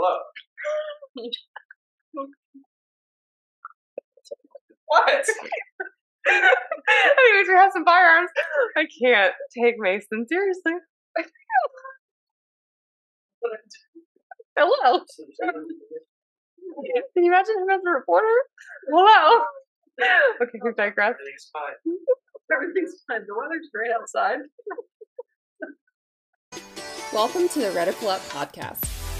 Hello. what? Anyways, we have some firearms. I can't take Mason seriously. Hello. Can you imagine him as a reporter? Hello. Okay, we digress. Everything's fine. Everything's fine. The weather's great outside. Welcome to the Reticle Up podcast,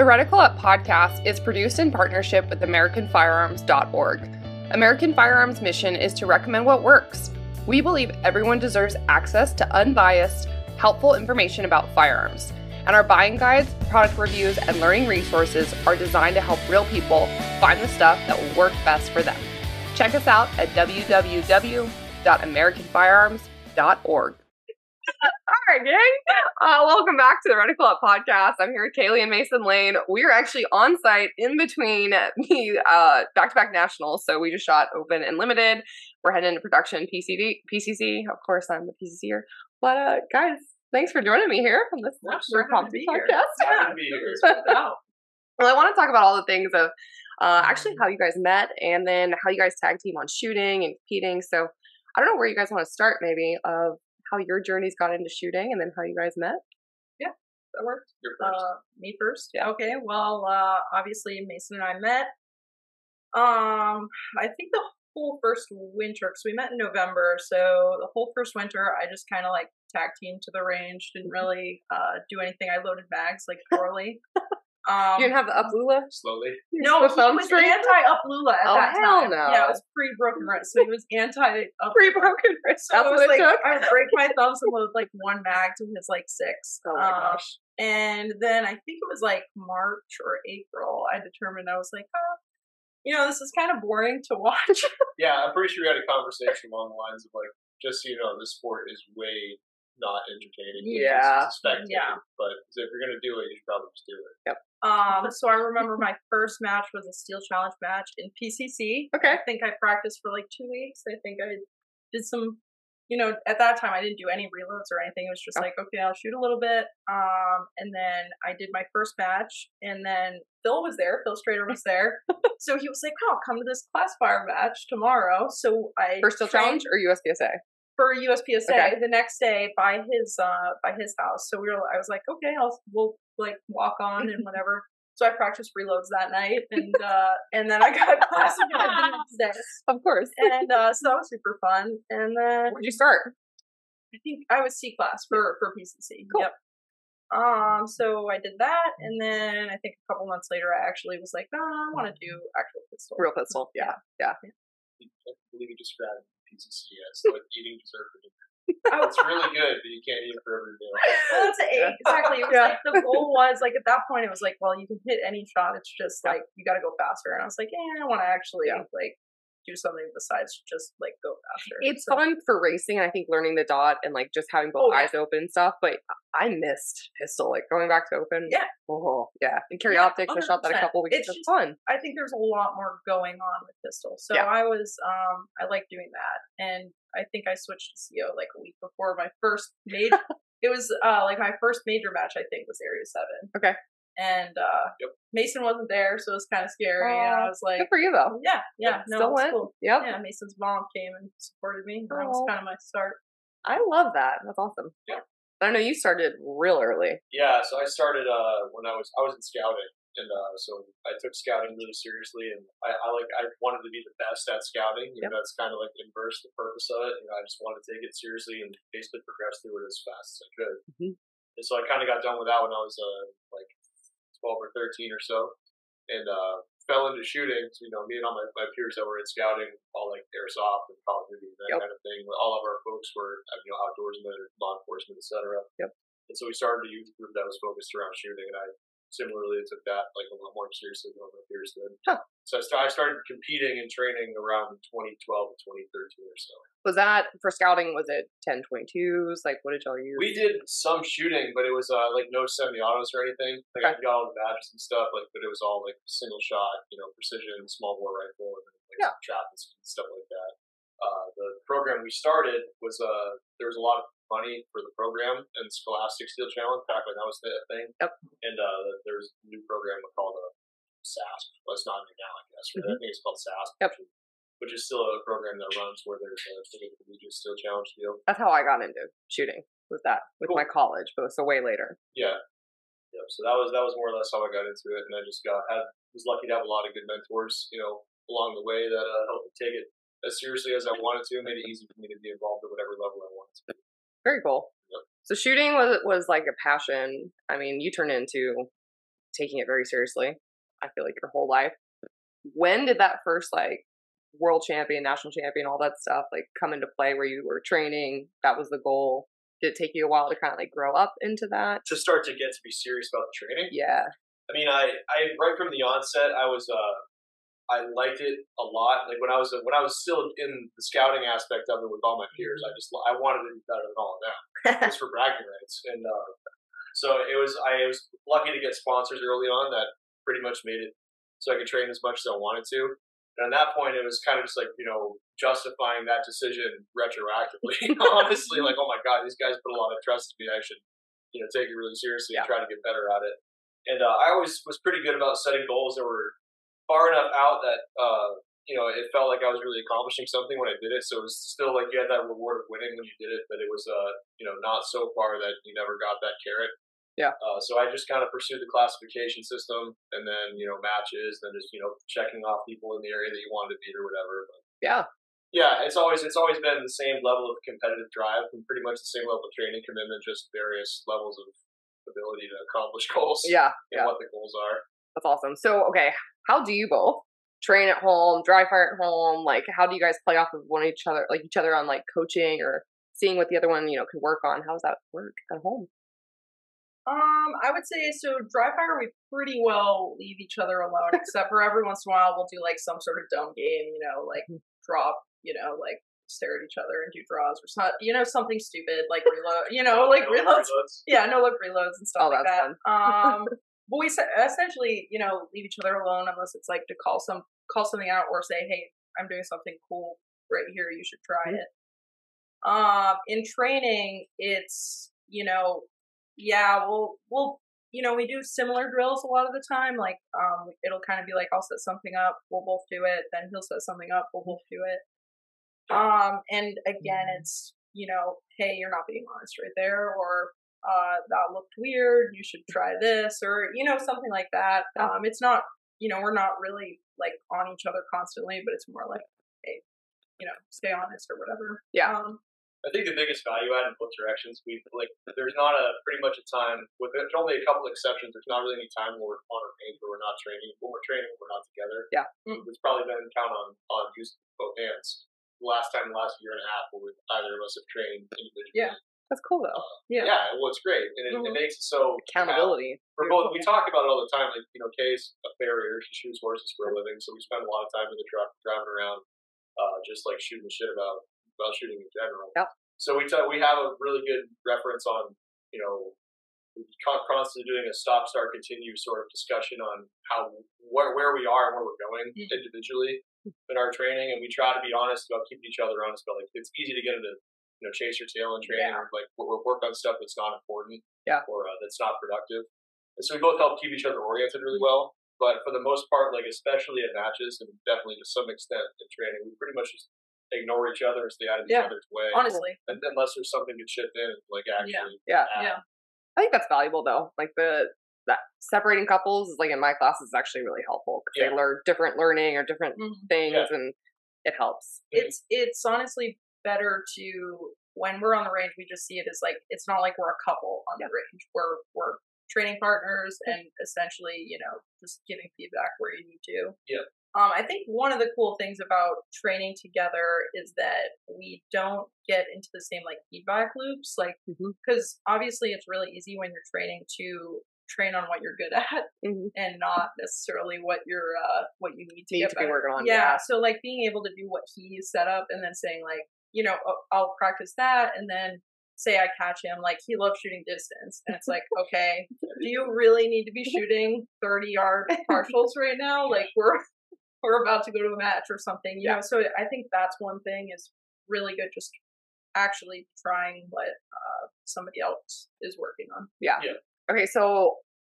The Reticle Up podcast is produced in partnership with AmericanFirearms.org. American Firearms' mission is to recommend what works. We believe everyone deserves access to unbiased, helpful information about firearms, and our buying guides, product reviews, and learning resources are designed to help real people find the stuff that will work best for them. Check us out at www.americanfirearms.org. All right, gang. Uh, welcome back to the Reticle Up podcast. I'm here with Kaylee and Mason Lane. We're actually on site in between the uh, back-to-back nationals. So we just shot Open and Limited. We're heading into production PCD, PCC. Of course, I'm the PCC here. But uh, guys, thanks for joining me here on this Absolutely Super happy to Comedy be here. podcast. Happy to be here. Wow. Well, I want to talk about all the things of uh, actually how you guys met and then how you guys tag team on shooting and competing. So I don't know where you guys want to start, maybe, of how your journeys got into shooting and then how you guys met. Yeah, that worked. You're first. Uh, me first. Yeah. Okay. Well, uh, obviously Mason and I met. Um, I think the whole first winter, because we met in November, so the whole first winter, I just kind of like tag teamed to the range. Didn't really uh do anything. I loaded bags like poorly. Um, you didn't have the UpLULA? Slowly. no, the he was string? anti UpLULA at Oh, that hell time. no. Yeah, it was pre broken wrist, so he was anti Pre broken wrist. So That's it was what like took. I would break my thumbs and load like one mag to his like six. Oh my Um, gosh. And then I think it was like March or April. I determined I was like, oh, you know, this is kind of boring to watch. Yeah, I'm pretty sure we had a conversation along the lines of like, just so you know, this sport is way not entertaining. Yeah. It's spectating, Yeah. But if you're gonna do it, you should probably just do it. Um, so I remember my first match was a steel challenge match in PCC. Okay. I think I practiced for like two weeks. I think I did some, you know, at that time I didn't do any reloads or anything. It was just Oh. like, okay, I'll shoot a little bit. Um, and then I did my first match, and then Phil was there. Phil Strader was there, so he was like, "Oh, come to this classifier match tomorrow." So I First Steel trained Challenge or USPSA? For USPSA Okay. the next day by his uh by his house. So we were I was like, okay, I'll we'll like walk on and whatever. So I practiced reloads that night and uh and then I got class again the next day. Of course. And uh so that was super fun. And then Where'd you start? I think I was C class for for PCC. Cool. Yep. Um, so I did that, and then I think a couple months later, I actually was like, no, I want to do actual pistol. Real pistol. Yeah. yeah. I believe you described PCC as like eating dessert for dinner. Oh, It's really good, but you can't eat it for every meal. Well, that's it. Exactly. It was Yeah. like the goal was like at that point it was like, well, you can hit any shot. It's just Yeah. like you got to go faster. And I was like, yeah, I want to actually Yeah. like do something besides just like go faster. It's So- fun for racing and I think learning the dot and like just having both Oh, yeah. eyes open and stuff, but I missed pistol, like going back to open. Yeah. Oh, yeah. And carry Yeah, optics, I shot that a couple weeks It's just- fun. I think there's a lot more going on with pistol. So Yeah. I was um I like doing that, and I think I switched to CO like a week before my first major. it was uh like my first major match. I think was Area Seven. Okay. And uh Yep. Mason wasn't there, so it was kind of scary. and I was like, Good for you though. yeah, yeah, no, Still went. cool. Yep. Yeah, Mason's mom came and supported me. and That was kind of my start. I love that. That's awesome. Yeah. I know you started real early. Yeah, so I started uh, when I was I was in scouting, and uh, so I took scouting really seriously, and I, I like I wanted to be the best at scouting. You know, that's kind of like inverse the purpose of it. You know, I just wanted to take it seriously and basically progress through it as fast as I could. Mhm. And so I kind of got done with that when I was uh, like twelve or thirteen or so, and uh, fell into shooting. So, you know, me and all my, my peers that were in scouting, all like airsoft and Call of Duty and that Yep. kind of thing. All of our folks were uh, you know outdoorsmen, law enforcement, etc. Yep. And so we started a youth group that was focused around shooting, and I similarly it took that like a lot more seriously than my peers did. Huh. So I, started competing and training around 2012 to 2013 or so. Was that for scouting? Was it 10 22s? Like, what did y'all use? We did some shooting, but it was uh, like no semi-autos or anything. Like I got all the badges and stuff, like but it was all like single shot, you know, precision, small bore rifle, and like Yeah. some trap and stuff like that. Uh, the program we started was uh, there was a lot of money for the program and Scholastic Steel Challenge back when that was the thing. Yep. And uh, there was a new program called uh, SASP. Well, it's not new now, I guess. But I think it's called SASP. Mm-hmm. Yep. Which, is, which is still a program that runs where there's a the collegiate steel challenge deal. That's how I got into shooting. with that with Cool. my college, but it so way later. Yeah. Yeah. So that was that was more or less how I got into it, and I just got had was lucky to have a lot of good mentors, you know, along the way that uh, helped me take it as seriously as I wanted to, made it easy for me to be involved at whatever level I wanted to. Very cool. Yep. So shooting was was like a passion. I mean, you turned into taking it very seriously. I feel like your whole life. When did that first like world champion, national champion, all that stuff like come into play where you were training? That was the goal. Did it take you a while to kind of like grow up into that? To start to get to be serious about the training, Yeah. I mean, I, I right from the onset, I was uh, I liked it a lot. Like when I was when I was still in the scouting aspect of it with all my peers, I just I wanted to be better than all of them. just for bragging rights. And uh, so it was. I was lucky to get sponsors early on that pretty much made it so I could train as much as I wanted to. And at that point, it was kind of just like you know justifying that decision retroactively. Honestly, like oh my god, these guys put a lot of trust in me. I should you know take it really seriously and try to get better at it. And uh, I always was pretty good about setting goals that were far enough out that uh, you know it felt like I was really accomplishing something when I did it. So it was still like you had that reward of winning when you did it, but it was uh, you know not so far that you never got that carrot. Yeah. Uh, so I just kind of pursued the classification system, and then you know matches, then just you know checking off people in the area that you wanted to beat or whatever. But Yeah. yeah, it's always it's always been the same level of competitive drive and pretty much the same level of training commitment, just various levels of ability to accomplish goals Yeah. and Yeah. what the goals are. That's awesome. So, okay, how do you both train at home, dry fire at home? Like, how do you guys play off of one each other, like each other on like coaching or seeing what the other one, you know, can work on? How does that work at home? Um, I would say so. Dry fire, we pretty well leave each other alone, except for every once in a while we'll do like some sort of dumb game, you know, like drop, you know, like stare at each other and do draws or something, you know, something stupid like reload, you know, like No reloads. reloads. Yeah, no look reloads and stuff Oh, like that's that. Um, but we essentially, you know, leave each other alone unless it's like to call some call something out or say, hey, I'm doing something cool right here. You should try it. Um, in training, it's you know, yeah, we'll we'll you know we do similar drills a lot of the time. Like, um, it'll kind of be like I'll set something up, we'll both do it. Then he'll set something up, we'll both do it. Um, and again, it's you know, hey, you're not being honest right there, or uh, that looked weird. You should try this, or you know, something like that. Um, it's not, you know, we're not really like on each other constantly, but it's more like, hey, you know, stay honest or whatever. Yeah. Um, I think the biggest value add in both directions, we like there's not a pretty much a time with there's only a couple exceptions. There's not really any time where we're on our range where we're not training. When we're training, we're not together. Yeah. Mm. It's probably been count on on using both hands. Last time, last year and a half, where we, either of us have trained individually. Yeah. That's cool though. Yeah. Yeah, well, it's great, and it, Mhm. it makes it so Accountability. for both. We talk about it all the time. Like you know, Kay's a farrier; she shoots horses for a living, so we spend a lot of time in the truck driving around, uh, just like shooting shit about about shooting in general. Yep. So we t- we have a really good reference on you know constantly doing a stop start continue sort of discussion on how where where we are and where we're going Mhm. individually in our training, and we try to be honest about keeping each other honest. But like it's easy to get into you know chase your tail in training, Yeah. or like we work on stuff that's not important Yeah. or uh, that's not productive. And so we both help keep each other oriented really well. But for the most part, like especially at matches and definitely to some extent in training, we pretty much just ignore each other and stay out of each Yeah. other's way. honestly, And unless there's something to chip in, like actually. Yeah. add. yeah. I think that's valuable though. Like the that separating couples is like in my classes is actually really helpful because Yeah. they learn different learning or different Mhm. things Yeah. and it helps. it's it's honestly better to when we're on the range we just see it as like it's not like we're a couple on the range we're we're training partners and essentially you know just giving feedback where you need to Yeah. um i think one of the cool things about training together is that we don't get into the same like feedback loops like because obviously it's really easy when you're training to train on what you're good at Mhm. and not necessarily what you're uh what you need to Need get to be working on. yeah so like being able to do what he set up and then saying like you know "Oh, i'll practice that and then say i catch him like he loves shooting distance and it's like okay do you really need to be shooting 30 yard partials right now? Like we're we're about to go to a match or something you know so i think that's one thing is really good just actually trying what uh, somebody else is working on. Yeah. Okay, so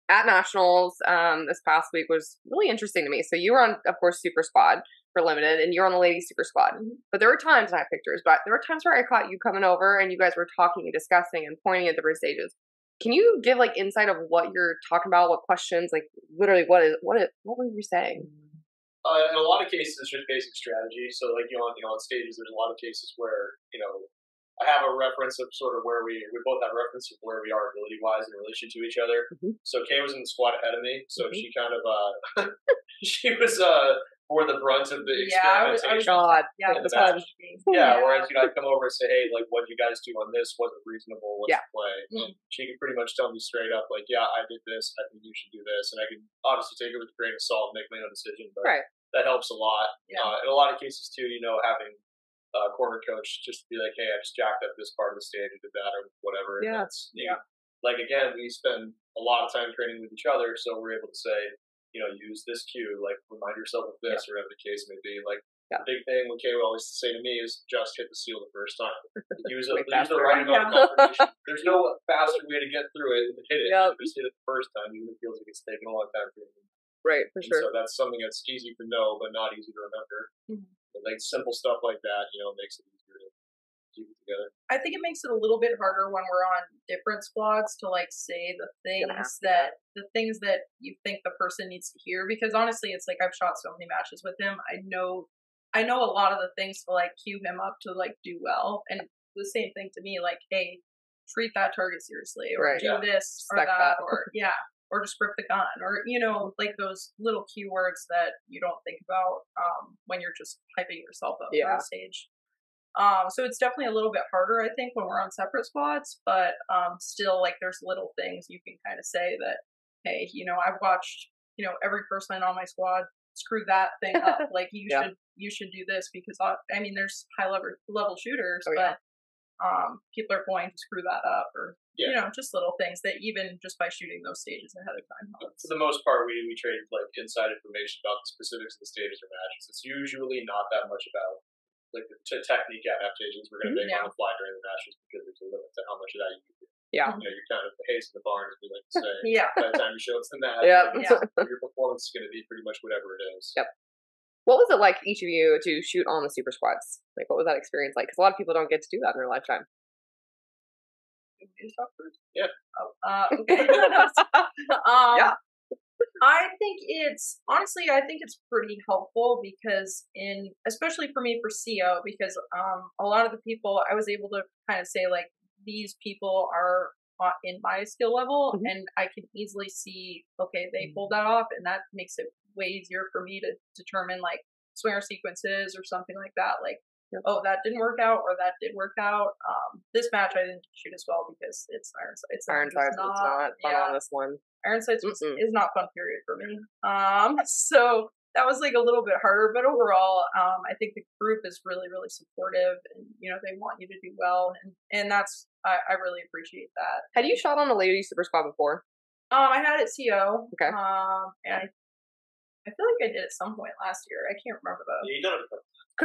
at nationals, um, this past week was really interesting to me. So you were on, of course, Super Squad for limited, and you're on the ladies Super Squad. But there were times, and I have pictures, but there were times where I caught you coming over, and you guys were talking and discussing and pointing at different stages. Can you give like insight of what you're talking about? What questions? Like literally, what is what is what were you saying? Uh, in a lot of cases, it's just basic strategy. So, like you know, on, you know, on stages, there's a lot of cases where you know I have a reference of sort of where we we both have reference of where we are ability wise in relation to each other. Mhm. So Kay was in the squad ahead of me, so Mhm. she kind of uh she was uh for the brunt of the Yeah, I was- I was-. God, yeah Yeah, that's- what I Yeah, whereas you know I'd come over and say, hey, like what did you guys do on this? Was it reasonable? What's Yeah. play? Mm. And she could pretty much tell me straight up, like, yeah, I did this. I think you should do this, and I can obviously take it with a grain of salt and make my own decision. But Right. that helps a lot. Yeah. Uh, in a lot of cases too, you know, having a corner coach just to be like, hey, I just jacked up this part of the stage, I did that, or whatever. Yeah. that's, you know, like again, we spend a lot of time training with each other, so we're able to say, you know, use this cue, like remind yourself of this, or whatever the case may be. Like Yeah. the big thing, what Kay would always say to me is just hit the seal the first time. Use, a, use the right amount of confirmation. There's no faster way to get through it than to hit it. Yep. Just hit it the first time, even if it feels like it's taking a long time for you. Right, for And sure. so that's something that's easy to know, but not easy to remember. Mhm. And, like simple stuff like that, you know, makes it easier to keep it together. I think it makes it a little bit harder when we're on different squads to like say the things that the things that you think the person needs to hear because honestly it's like I've shot so many matches with him. I know I know a lot of the things to like cue him up to like do well. And the same thing to me, like, hey, treat that target seriously or Right. do Yeah. this or that that. or yeah. Or just grip the gun, or you know, like those little keywords that you don't think about um, when you're just hyping yourself up Yeah. on stage. Um, so it's definitely a little bit harder, I think, when we're on separate squads, but um, still, like, there's little things you can kind of say that, hey, you know, I've watched, you know, every person on my squad screw that thing up. like, you Yeah. should, you should do this because I, I mean, there's high level level shooters, Oh, yeah. but um, people are going to screw that up, or you know, just little things that even just by shooting those stages ahead of time helps. For the most part, we, we trade like inside information about the specifics of the stages or matches. It's usually not that much about like the t- technique adaptations we're going to make Yeah. on the fly during the matches because there's a limit to how much of that you can do. Yeah. You know, you're kind of the haze in the barn, as we like to say. Yeah. By the time you show it's the mat, Yep. Yeah. your performance is going to be pretty much whatever it is. Yep. What was it like each of you to shoot on the super squads? Like, what was that experience like? Because a lot of people don't get to do that in their lifetime. You want me to talk first? Yeah. Oh, uh, okay. um, Yeah. I think it's honestly, I think it's pretty helpful because in especially for me for CO because um a lot of the people I was able to kind of say like these people are in my skill level Mhm. and I can easily see okay they pulled that off and that makes it way easier for me to determine like swinger sequences or something like that like. Oh that didn't work out or that did work out um this match I didn't shoot as well because it's iron it's Iron just sides, it's not fun yeah. on this one. Iron Sights was, is not fun period for me. Um, so that was like a little bit harder, but overall, um, I think the group is really, really supportive, and you know they want you to do well, and and that's I, I really appreciate that. Had you shot on a lady super squad before? Um, I had it CO. Okay. Um, and I, I feel like I did at some point last year. I can't remember though. Yeah, you done it.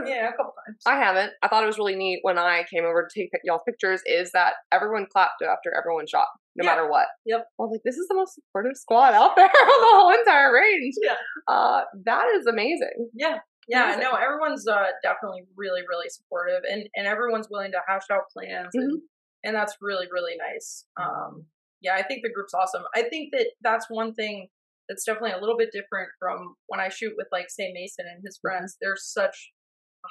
Yeah, a couple times. I haven't. I thought it was really neat when I came over to take y'all pictures. Is that everyone clapped after everyone shot, no Yeah. matter what. Yep. I was like, this is the most supportive squad out there on the whole entire range. Yeah. Uh, that is amazing. Yeah. Yeah, Amazing. no, everyone's uh, definitely really, really supportive, and and everyone's willing to hash out plans, and and that's really, really nice. Um, yeah, I think the group's awesome. I think that that's one thing that's definitely a little bit different from when I shoot with like say Mason and his friends. They're such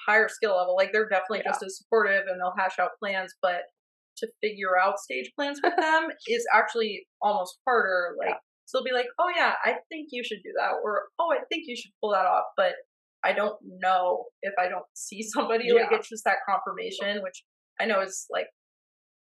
higher skill level. Like they're definitely Yeah. just as supportive, and they'll hash out plans, but to figure out stage plans with them is actually almost harder. Like so they'll be like, "Oh yeah, I think you should do that," or "Oh, I think you should pull that off," but I don't know if I don't see somebody. Like it's just that confirmation, which I know is like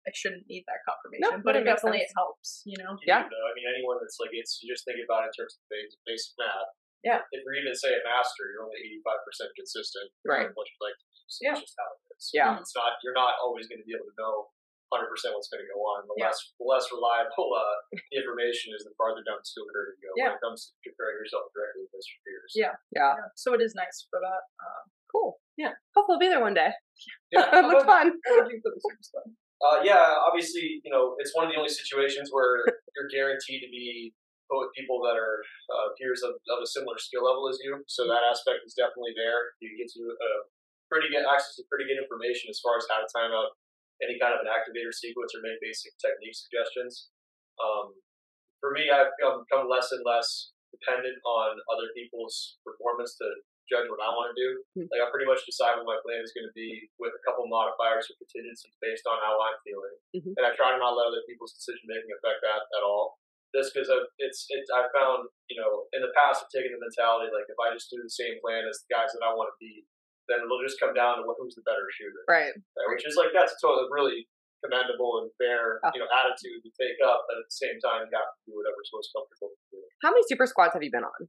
I shouldn't need that confirmation, No, but that it definitely sense. helps. You know. Yeah. do, though. I mean, anyone that's like, it's you just think about it in terms of basic, basic math. Yeah. If you're even say a master, you're only 85% consistent. Right. on What you like to do. So Yeah. It's just how it is. Yeah. It's not. You're not always going to be able to know 100% what's going to go on. The Yeah. less the less reliable uh, the information is, the farther down the skill curve you go. Yeah. When it comes to comparing yourself directly with your peers. Yeah. Yeah. Yeah. So it is nice for that. Um, Cool. Yeah. Hopefully, I'll be there one day. Yeah. it looks fun. what would you for the super squad? Uh, yeah, obviously, you know, it's one of the only situations where you're guaranteed to be with people that are uh, peers of, of a similar skill level as you. So that aspect is definitely there. It gives you a pretty good access to pretty good information as far as how to time out any kind of an activator sequence or make basic technique suggestions. Um, for me, I've become, less and less dependent on other people's performance to judge what I want to do. Hmm. Like I pretty much decide what my plan is going to be with a couple modifiers or contingencies based on how I'm feeling, Mhm. and I try to not let other people's decision making affect that at all. Just because it's it's I found you know in the past I've taken the mentality like if I just do the same plan as the guys that I want to beat, then it'll just come down to who's the better shooter, Right. right? which is like that's a totally really commendable and fair Oh. you know attitude to take up, but at the same time you have to do whatever's most comfortable to do. How many super squads have you been on?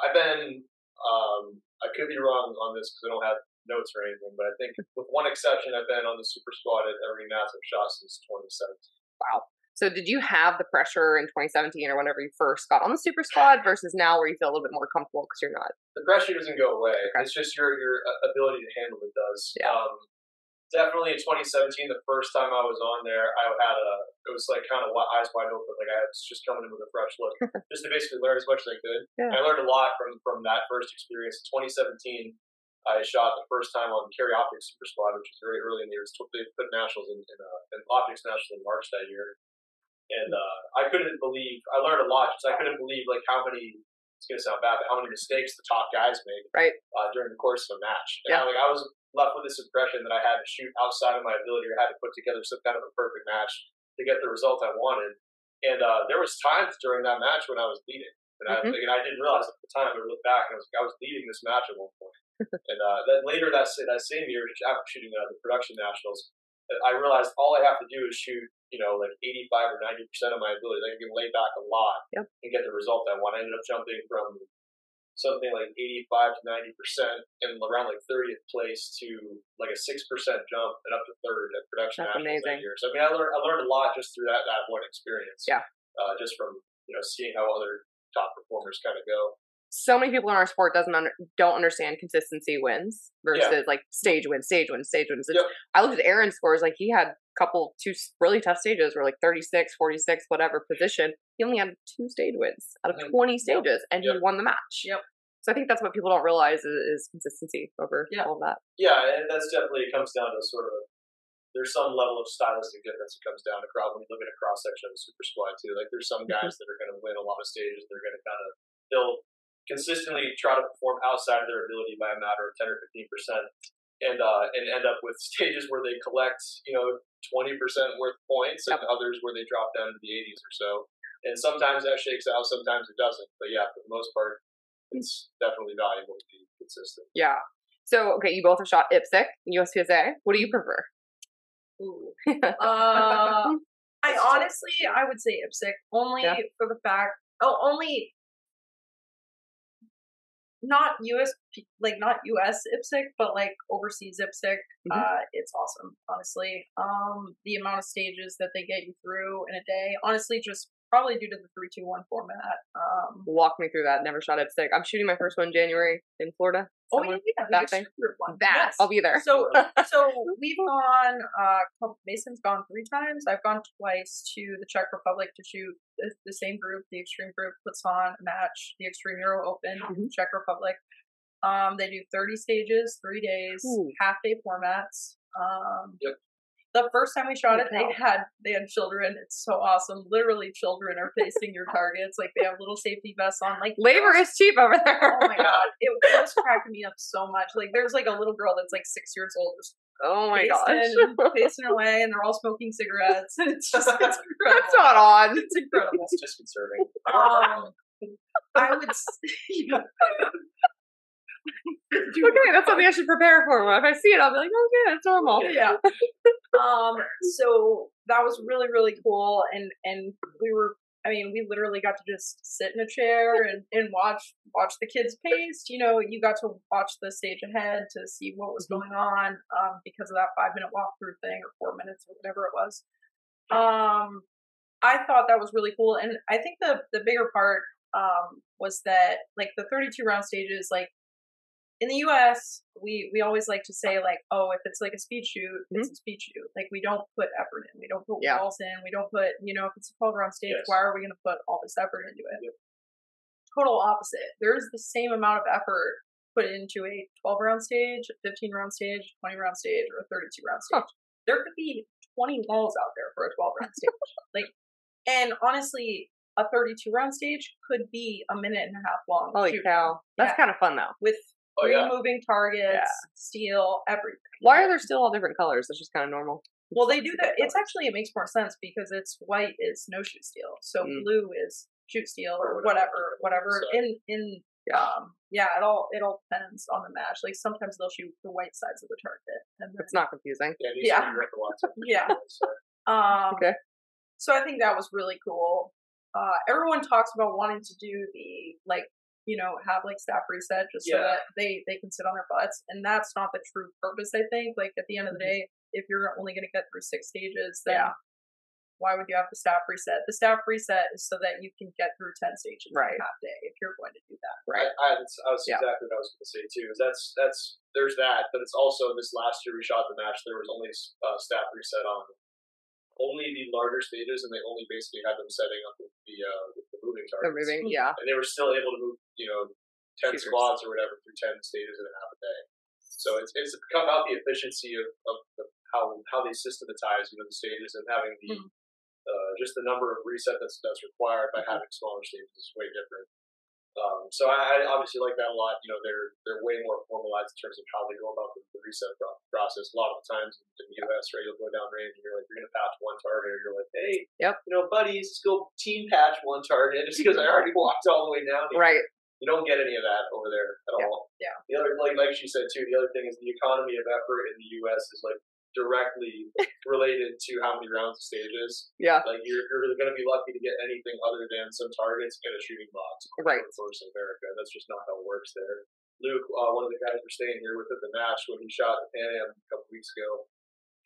I've been, um, I could be wrong on this because I don't have notes or anything, but I think with one exception, I've been on the super squad at every massive shot since 2017. So, did you have the pressure in 2017 or whenever you first got on the super squad versus now where you feel a little bit more comfortable because you're not? The pressure doesn't go away. Okay. It's just your your uh, ability to handle it does. Yeah. Um, definitely in 2017, the first time I was on there, I had a it was like kind of eyes wide open, like I was just coming in with a fresh look, just to basically learn as much as I could. Yeah. I learned a lot from from that first experience. In 2017, I shot the first time on Carry Optics Super Squad, which was very early in the year. They put nationals in, in, uh, in Optics Nationals in March that year, and uh, I couldn't believe. I learned a lot. because I couldn't believe like how many. It's gonna sound bad, but how many mistakes the top guys make Right. uh, during the course of a match. And Yeah. I, like I was left with this impression that I had to shoot outside of my ability or had to put together some kind of a perfect match to get the result I wanted. And uh, there was times during that match when I was leading, and, I, Mhm. and I didn't realize at the time. I looked back and I was I was leading this match at one point. and uh, then later that that same year, after shooting uh, the production nationals, I realized all I have to do is shoot, you know, like 85 or 90 percent of my ability. I can lay back a lot Yep. and get the result I want. I ended up jumping from something like 85 to 90 percent and around like 30th place to like a six percent jump and up to third at production That's amazing. that year. So I mean, I learned I learned a lot just through that that one experience. Yeah. Uh, just from you know seeing how other top performers kind of go. So many people in our sport doesn't under, don't understand consistency wins versus like stage wins, stage wins, stage wins. Yep. I looked at Aaron's scores; like he had couple two really tough stages were like 36, 46, whatever position. He only had two stage wins out of Mhm. 20 stages, and he won the match. Yep. So I think that's what people don't realize is, is consistency over Yeah. all of that. Yeah, and that's definitely it comes down to sort of there's some level of stylistic difference that comes down to crowd when you look at a cross section of a super squad too. Like there's some guys that are going to win a lot of stages. They're going to kind of they'll consistently try to perform outside of their ability by a matter of ten or fifteen percent, and uh, and end up with stages where they collect you know twenty percent worth of points, and others where they drop down to the eighties or so. And sometimes that shakes out, sometimes it doesn't. But yeah, for the most part, it's definitely valuable to be consistent. Yeah. So okay, you both have shot IPSC, and USPSA. What do you prefer? Ooh. Uh, I honestly, I would say IPSC only Yeah. for the fact, oh, only not US, like not US IPSC, but like overseas IPSC. Mhm. Uh, it's awesome, honestly. Um, the amount of stages that they get you through in a day, honestly, just probably due to the three two one format. Um, Walk me through that. Never shot IPSC. I'm shooting my first one January in Florida. Oh yeah, that thing. one. That Yes. I'll be there. So, so we've gone. Uh, Mason's gone three times. I've gone twice to the Czech Republic to shoot the, the same group. The Extreme Group puts on a match. The Extreme Euro Open, Mhm. Czech Republic. Um, they do thirty stages, three days, Ooh. half day formats. Um, Yep. The first time we shot it, they had they had children. It's so awesome. Literally, children are facing your targets. Like they have little safety vests on. Like Labor is cheap over there. Oh my god, it, it was cracking me up so much. Like there's like a little girl that's like six years old, just Oh my pacing, gosh. pacing away, and they're all smoking cigarettes. And it's just it's incredible. That's not on. It's incredible. It's disconcerting. Um, I would. s- okay, that's something I should prepare for. If I see it, I'll be like, okay, that's normal. yeah. Um. So that was really really cool, and and we were. I mean, we literally got to just sit in a chair and, and watch watch the kids pace. You know, you got to watch the stage ahead to see what was going on um, because of that five minute walkthrough thing or four minutes or whatever it was. Um, I thought that was really cool, and I think the the bigger part um, was that like the 32 round stages, like in the U.S., we we always like to say like, oh, if it's like a speed shoot, it's mm-hmm. a speed shoot. Like we don't put effort in, we don't put Yeah. walls in, we don't put you know if it's a 12 round stage, Yes. why are we going to put all this effort into it? Total opposite. There's the same amount of effort put into a 12 round stage, a 15 round stage, 20 round stage, or a 32 round stage. Huh. There could be 20 walls out there for a 12 round stage. like, and honestly, a 32 round stage could be a minute and a half long. Holy shoot cow. That's Yeah. kind of fun, though. with Oh, three yeah. moving targets, Yeah. steel, everything. Why are there still all different colors? That's just kind of normal. Well, they do that. It's actually it makes more sense because it's white is no shoot steel, so Mm. blue is shoot steel or Or whatever, whatever. whatever. So- In in um yeah, it all it all depends on the match. Like sometimes they'll shoot the white sides of the target, and then, It's not confusing. Yeah, Yeah. to be worth a lot to Yeah. So, um Okay. So I think that was really cool. Uh, everyone talks about wanting to do the like you know have like staff reset just so that they they can sit on their butts, and that's not the true purpose. I think like at the end of the day, if you're only going to get through six stages, then Yeah. why would you have the staff reset? The staff reset is so that you can get through ten stages Right. in a half day if you're going to do that. Right. I, I, that's- I was Yeah. exactly what I was going to say too. Is that's that's there's that, but it's also this last year we shot the match. There was only uh, staff reset on only the larger stages, and they only basically had them setting up with the uh, with the moving They're targets. moving. Yeah. and they were still able to move, you know, ten Shooters. squads or whatever through ten stages in a half a day. So it's it's come out the efficiency of, of, of how how they systematize you know the stages and having the Mhm. uh, just the number of reset that's that's required by having smaller stages is way different. Um, so I, I obviously like that a lot. You know, they're they're way more formalized in terms of how they go about the, the reset pro- process. A lot of the times in the U.S., right, you'll go down range and you're like, you're gonna patch one target, or you're like, hey, Yep. you know, buddies, let's go team patch one target, just because I already walked all the way down. here. Right. You don't get any of that over there at Yeah, all. yeah. The other, like like she said too, the other thing is the economy of effort in the U.S. is like directly related to how many rounds of stages. Yeah. Like you're, you're going to be lucky to get anything other than some targets in a shooting box. Right. Of course, in America, that's just not how it works there. Luke, uh, one of the guys we're staying here with at the match when he shot at Pan Am a couple weeks ago,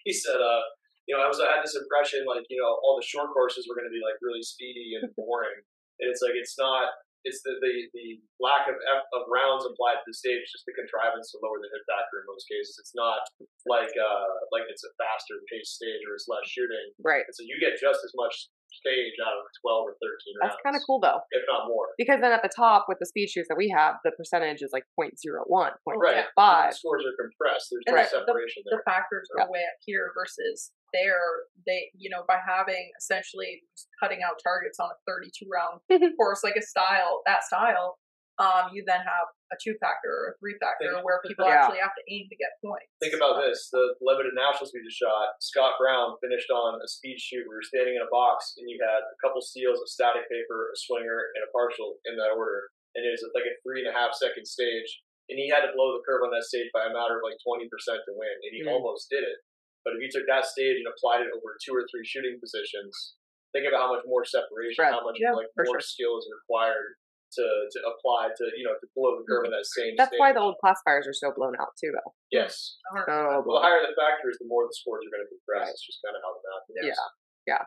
he said, uh, you know, I was I had this impression like you know all the short courses were going to be like really speedy and boring, and it's like it's not. It's the the, the lack of F, of rounds applied to the stage, just the contrivance to lower the hit factor in most cases. It's not like uh like it's a faster paced stage or it's less shooting. Right. And so you get just as much stage out of twelve or thirteen. That's kind of cool, though. if not more. Because then at the top with the speed shoots that we have, the percentage is like 0.01, 0.05. Right. The scores are compressed. There's no the- separation the there. The factors are way up here versus there they you know by having essentially cutting out targets on a 32 round course like a style that style um you then have a two factor or a three factor Think- where people Yeah. actually have to aim to get points Think about this: the limited nationals we just shot. Scott Brown finished on a speed shoot. We were standing in a box, and you had a couple steels, a static paper, a swinger, and a partial in that order. And it was like a three and a half second stage, and he had to blow the curve on that stage by a matter of like twenty percent to win, and he Mhm. almost did it. But if you took that stage and applied it over two or three shooting positions, think about how much more separation, Right. how much Yeah, like more sure. skill is required to to apply to you know to blow the curve in that same. That's why the old classifiers are so blown out, too, though. yes. So Well, the higher the factors, the more the scores are going to compress. Right. It's just kind of how the math works. Yeah. Yeah.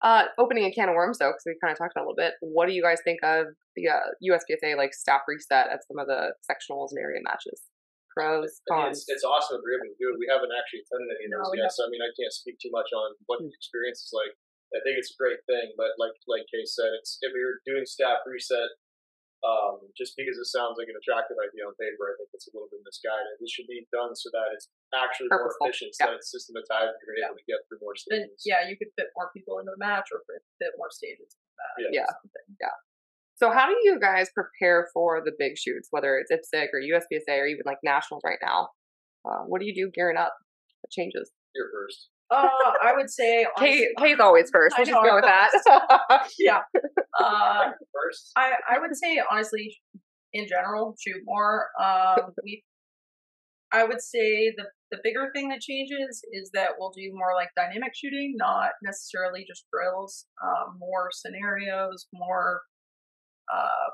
Uh, opening a can of worms, though, because we kind of talked about a little bit. What do you guys think of the uh, USPSA like staff reset at some of the sectionals and area matches? Pros, I mean, cons. it's, it's awesome if we're able to do it. We haven't actually attended any of those we yet, so I mean, I can't speak too much on what the experience is like. I think it's a great thing, but like like Kay said, it's if we were doing staff reset, um, just because it sounds like an attractive idea on paper, I think it's a little bit misguided. This should be done so that it's actually more Purposeful, efficient, yeah. so that it's systematized. You're able to get through more then yeah you could fit more people into the match or fit more stages or Yeah. something. So how do you guys prepare for the big shoots, whether it's IPSC or USPSA or even like nationals right now? Uh, what do you do gearing up? What changes? You're first. Uh i would say Kate, honestly- Kate's always first. I We'll just know, go with that. yeah uh First. I, I would say honestly, in general, shoot more. Um, we, I would say the the bigger thing that changes is that we'll do more like dynamic shooting, not necessarily just drills. Um, more scenarios, more. Uh,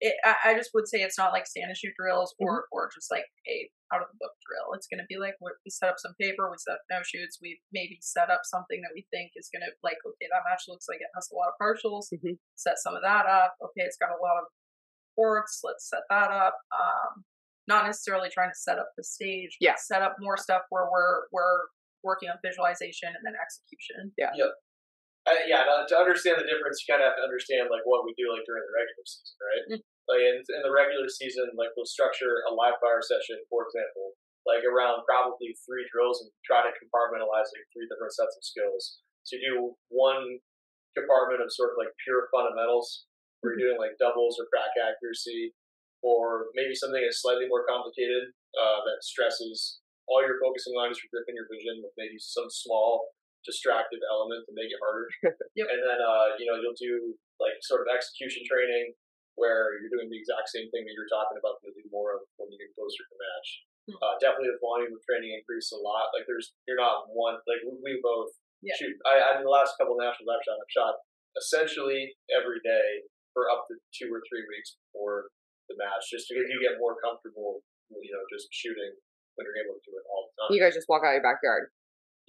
it, I, I just would say it's not like stand and shoot drills or or just like a out of the book drill. It's going to be like we we set up some paper, we set up no shoots, we maybe set up something that we think is going to like okay that match looks like it has a lot of partials. Mhm. Set some of that up. Okay, it's got a lot of ports. Let's set that up. Um, not necessarily trying to set up the stage. but Yeah. Set up more stuff where we're we're working on visualization and then execution. Yeah, to, to understand the difference, you kind of have to understand like what we do like during the regular season, right? Mm. Like in, in the regular season, like we'll structure a live fire session, for example, like around probably three drills and try to compartmentalize like three different sets of skills. So you do one compartment of sort of like pure fundamentals, where you're doing like doubles or crack accuracy, or maybe something that's slightly more complicated uh, that stresses all you're focusing on is your grip and your vision with maybe some small distractive element to make it harder. Yep. And then uh, you know you'll do like sort of execution training where you're doing the exact same thing that you're talking about. You'll do more of when you get closer to match. Hmm. Uh, definitely the volume of training increased a lot. Like there's you're not one like we, we both Yeah. shoot. I, I in the last couple of nationals I've shot I've shot essentially every day for up to two or three weeks before the match, just because you get more comfortable, you know, just shooting when you're able to do it all the time. You guys just walk out your backyard.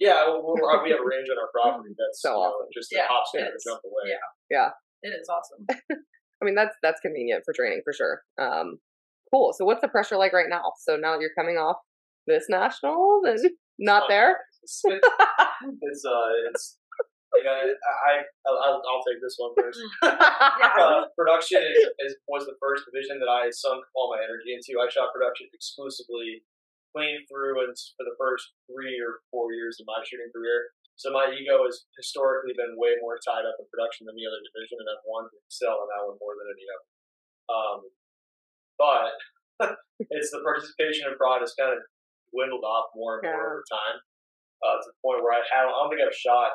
Yeah, we're, we're, we have a range on our property that's So you know, awesome. just Yeah, a hop, skip, and is. jump away. Yeah. It is awesome. I mean, that's that's convenient for training for sure. Um, cool. So, what's the pressure like right now? So now that you're coming off this nationals and not there. It's, it's uh, it's. You know, I, I I'll, I'll take this one first. Uh, production is, is was the first division that I sunk all my energy into. I shot production exclusively, clean through, and for the first three or four years of my shooting career. So my ego has historically been way more tied up in production than the other division, and I've wanted to excel in that one more than any other. Um, but it's the participation in prod has kind of dwindled off more and more Yeah. over time, uh, to the point where I had I don't think I've shot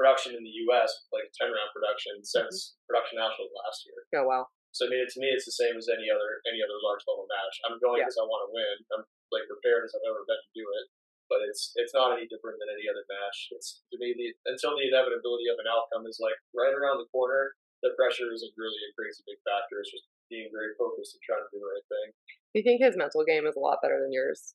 production in the U.S. like a ten round production since production nationals last year. Oh wow. So I mean, to me, it's the same as any other any other large level match. I'm going Yeah. because I want to win. I'm like prepared as I've ever been to do it. But it's it's not any different than any other match. It's to me the until the inevitability of an outcome is like right around the corner. The pressure isn't really a crazy big factor. It's just being very focused and trying to do the right thing. Do you think his mental game is a lot better than yours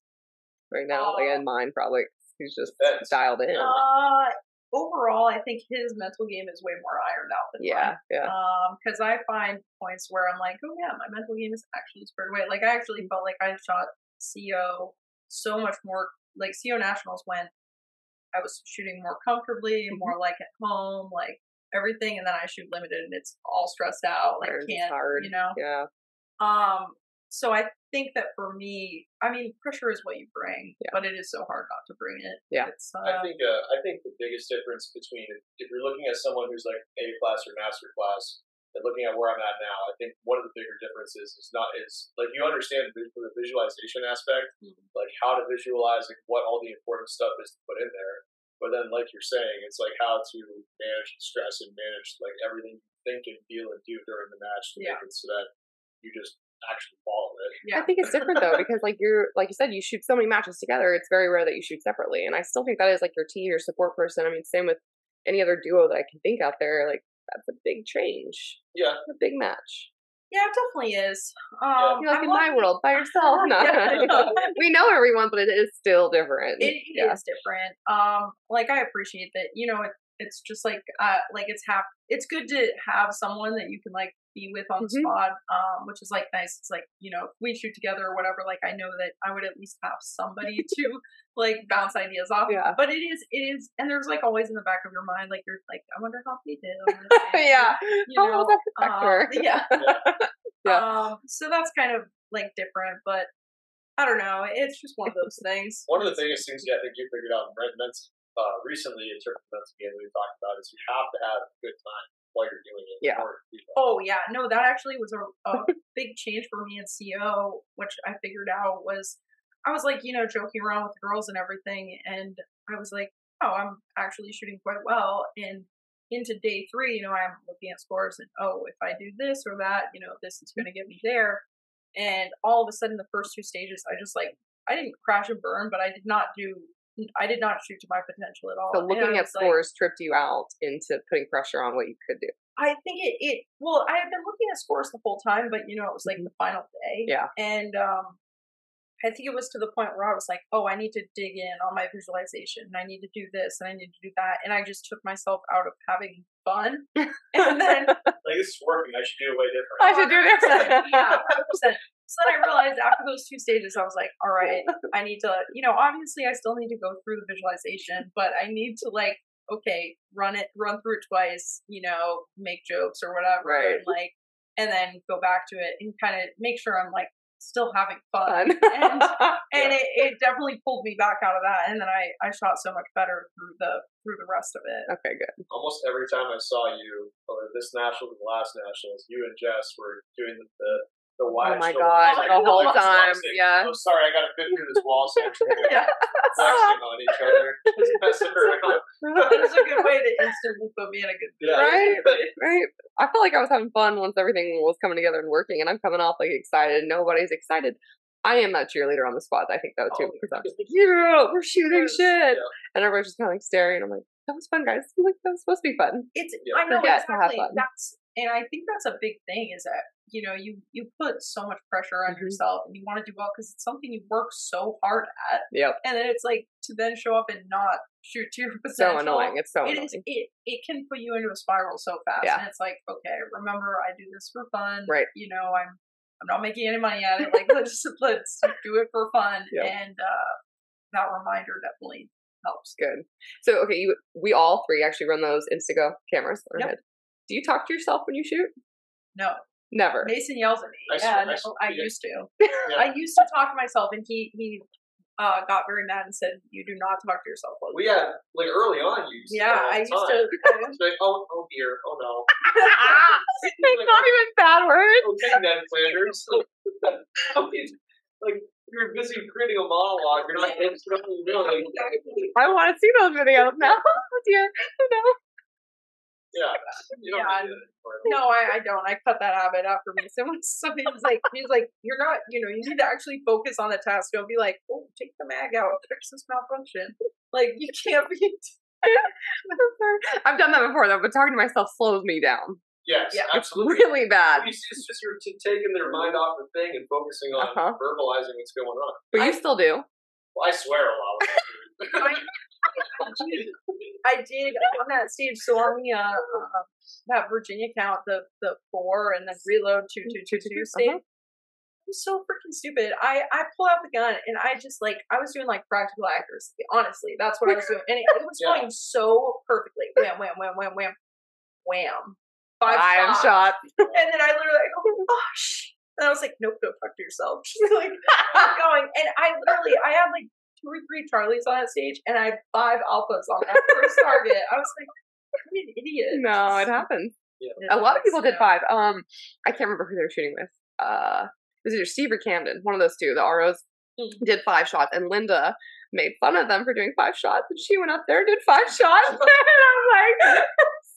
right now? like Uh, in mine, probably. He's just Depends. dialed in. Uh, overall, I think his mental game is way more ironed out than yeah, mine. yeah. Um, because I find points where I'm like, oh yeah, my mental game is actually squared away. Like I actually felt like I shot CO so much more. Like CO nationals went, I was shooting more comfortably, Mhm. more like at home, like everything, and then I shoot limited, and it's all stressed out, like can't, hard. you know. Yeah. Um, so I think that for me, I mean, pressure is what you bring, Yeah. but it is so hard not to bring it. Yeah. It's, uh, I think uh, I think the biggest difference between if you're looking at someone who's like A class or master class and looking at where I'm at now, I think one of the bigger differences is not is like you understand the, the visualization aspect, Mhm. like how to visualize like what all the important stuff is to put in there. But then, like you're saying, it's like how to manage the stress and manage like everything you think and feel and do during the match to Yeah. make it so that you just actually follow it. yeah. I think it's different though because like you're like you said you shoot so many matches together. It's very rare that you shoot separately, and I still think that is like your team, your support person. I mean, same with any other duo that I can think out there. Like that's a big change, Yeah, a big match. Yeah, it definitely is. Um, You're like I'm in my world by yourself. No. Yeah. we know everyone, but it is still different. It is yeah. different. Um, like I appreciate that. You know, it, it's just like uh, like it's hap- It's good to have someone that you can like be with on the Mhm. spot. Um, which is like nice. It's like you know, if we shoot together or whatever. Like I know that I would at least have somebody to like bounce ideas off. Yeah. But it is, it is, and there's like always in the back of your mind, like you're like, I wonder how he did. on this thing," yeah. You How know, was that the uh, factor? yeah. Yeah. Um, so that's kind of like different, but I don't know. It's just one of those things. One of the biggest things yeah, I think you figured out in Red Men's uh, recently in terms of mental game we talked about is you have to have a good time while you're doing it. Yeah. order to do that. Oh yeah, no, that actually was a, a big change for me in CO, which I figured out was I was like, you know, joking around with the girls and everything, and I was like, oh, I'm actually shooting quite well, and into day three, you know, I'm looking at scores and oh, if I do this or that, you know, this is going to get me there. And all of a sudden, the first two stages, I just like I didn't crash and burn, but I did not do. I did not shoot to my potential at all. So looking at was like, scores tripped you out into putting pressure on what you could do. I think it, it well, I had been looking at scores the whole time, but you know, it was like the final day. Mm-hmm. Yeah. And um I think it was to the point where I was like, oh, I need to dig in on my visualization. And I need to do this and I need to do that. And I just took myself out of having fun. And then Like this is working. I should do it way different. I should do it 100%, yeah, 100%. So then I realized after those two stages, I was like, all right, I need to, you know, obviously I still need to go through the visualization, but I need to like, okay, run it, run through it twice, you know, make jokes or whatever, Right. and like, and then go back to it and kind of make sure I'm like still having fun. Fun. And, and it, it definitely pulled me back out of that. And then I, I shot so much better through the, through the rest of it. okay, good. Almost every time I saw you, or this national or the last nationals, you and Jess were doing the the, the Oh my god, Like, the whole like, time, slapstick. yeah. I'm sorry, I got to fit through this wall section. Yeah. Flexing on each other. It's messing around. A good way to instantly put me in a good Yeah. Right, right. I felt like I was having fun once everything was coming together and working, and I'm coming off like excited. Nobody's excited. I am that cheerleader on the squad. I think though too Oh, because I'm just like, yeah, we're shooting shit, yeah. and everybody's just kind of like staring. I'm like, that was fun, guys. I'm like, that was supposed to be fun. it's Yeah. I know Forget to have exactly. fun. That's and I think that's a big thing is that you know you you put so much pressure on Mhm. yourself and you want to do well because it's something you work so hard at, Yep. and then it's like to then show up and not shoot to your potential So annoying. It's so It annoying. is it it can put you into a spiral so fast, Yeah. and it's like okay, remember I do this for fun, Right. You know I'm I'm not making any money at it. Like let's let's do it for fun, Yep. and uh, that reminder definitely helps. Good. So okay, you we all three actually run those Instago cameras on our Yep. head. Do you talk to yourself when you shoot? No, Never. Mason yells at me. I yeah, swear- I no, swear- I yeah. used to. Yeah. I used to talk to myself, and he he uh, got very mad and said, "You do not talk to yourself." Like We had like early on. You used to yeah, I used time. to. It's like, oh, oh dear, oh no. it's not even bad words. Okay, Ned Flanders. I like you're busy creating a monologue. You're not it's not what you're doing. Like, I want to see those videos now. Oh dear. Oh, no. Yeah, Yeah, need it anymore. No, I, I don't. I cut that habit out for me. So when somebody was like, he was like, "You're not. You know, you need to actually focus on the task. Don't be like, oh, take the mag out, fix this malfunction. Like you can't be. I've done that before though, but talking to myself slows me down. Yes, Yeah. It's absolutely. really bad. You see, It's just you're taking their mind off the thing and focusing on Uh-huh. verbalizing what's going on. But you still do. Well, I swear a lot. I, I did on that stage. So on the uh, uh, that Virginia count, the the four and then reload two two two two stage. Uh-huh. I'm so freaking stupid. I I pull out the gun and I just like I was doing like practical accuracy. Honestly, that's what I was doing, and it, it was Yeah. going so perfectly. Wham wham wham wham wham wham. Five I am shot. And then I literally like, oh gosh. And I was like, nope, don't talk to yourself. She's like, keep going. And I literally, I had like two or three Charlies on that stage, and I had five alphas on that first target. I was like, I'm an idiot. No, it happens. It A lot of was, people did five. Um, I can't remember who they were shooting with. Uh, it was either Steve or Camden, one of those two. The ROs Mhm. did five shots, and Linda made fun of them for doing five shots, and she went up there and did five shots. and I'm like,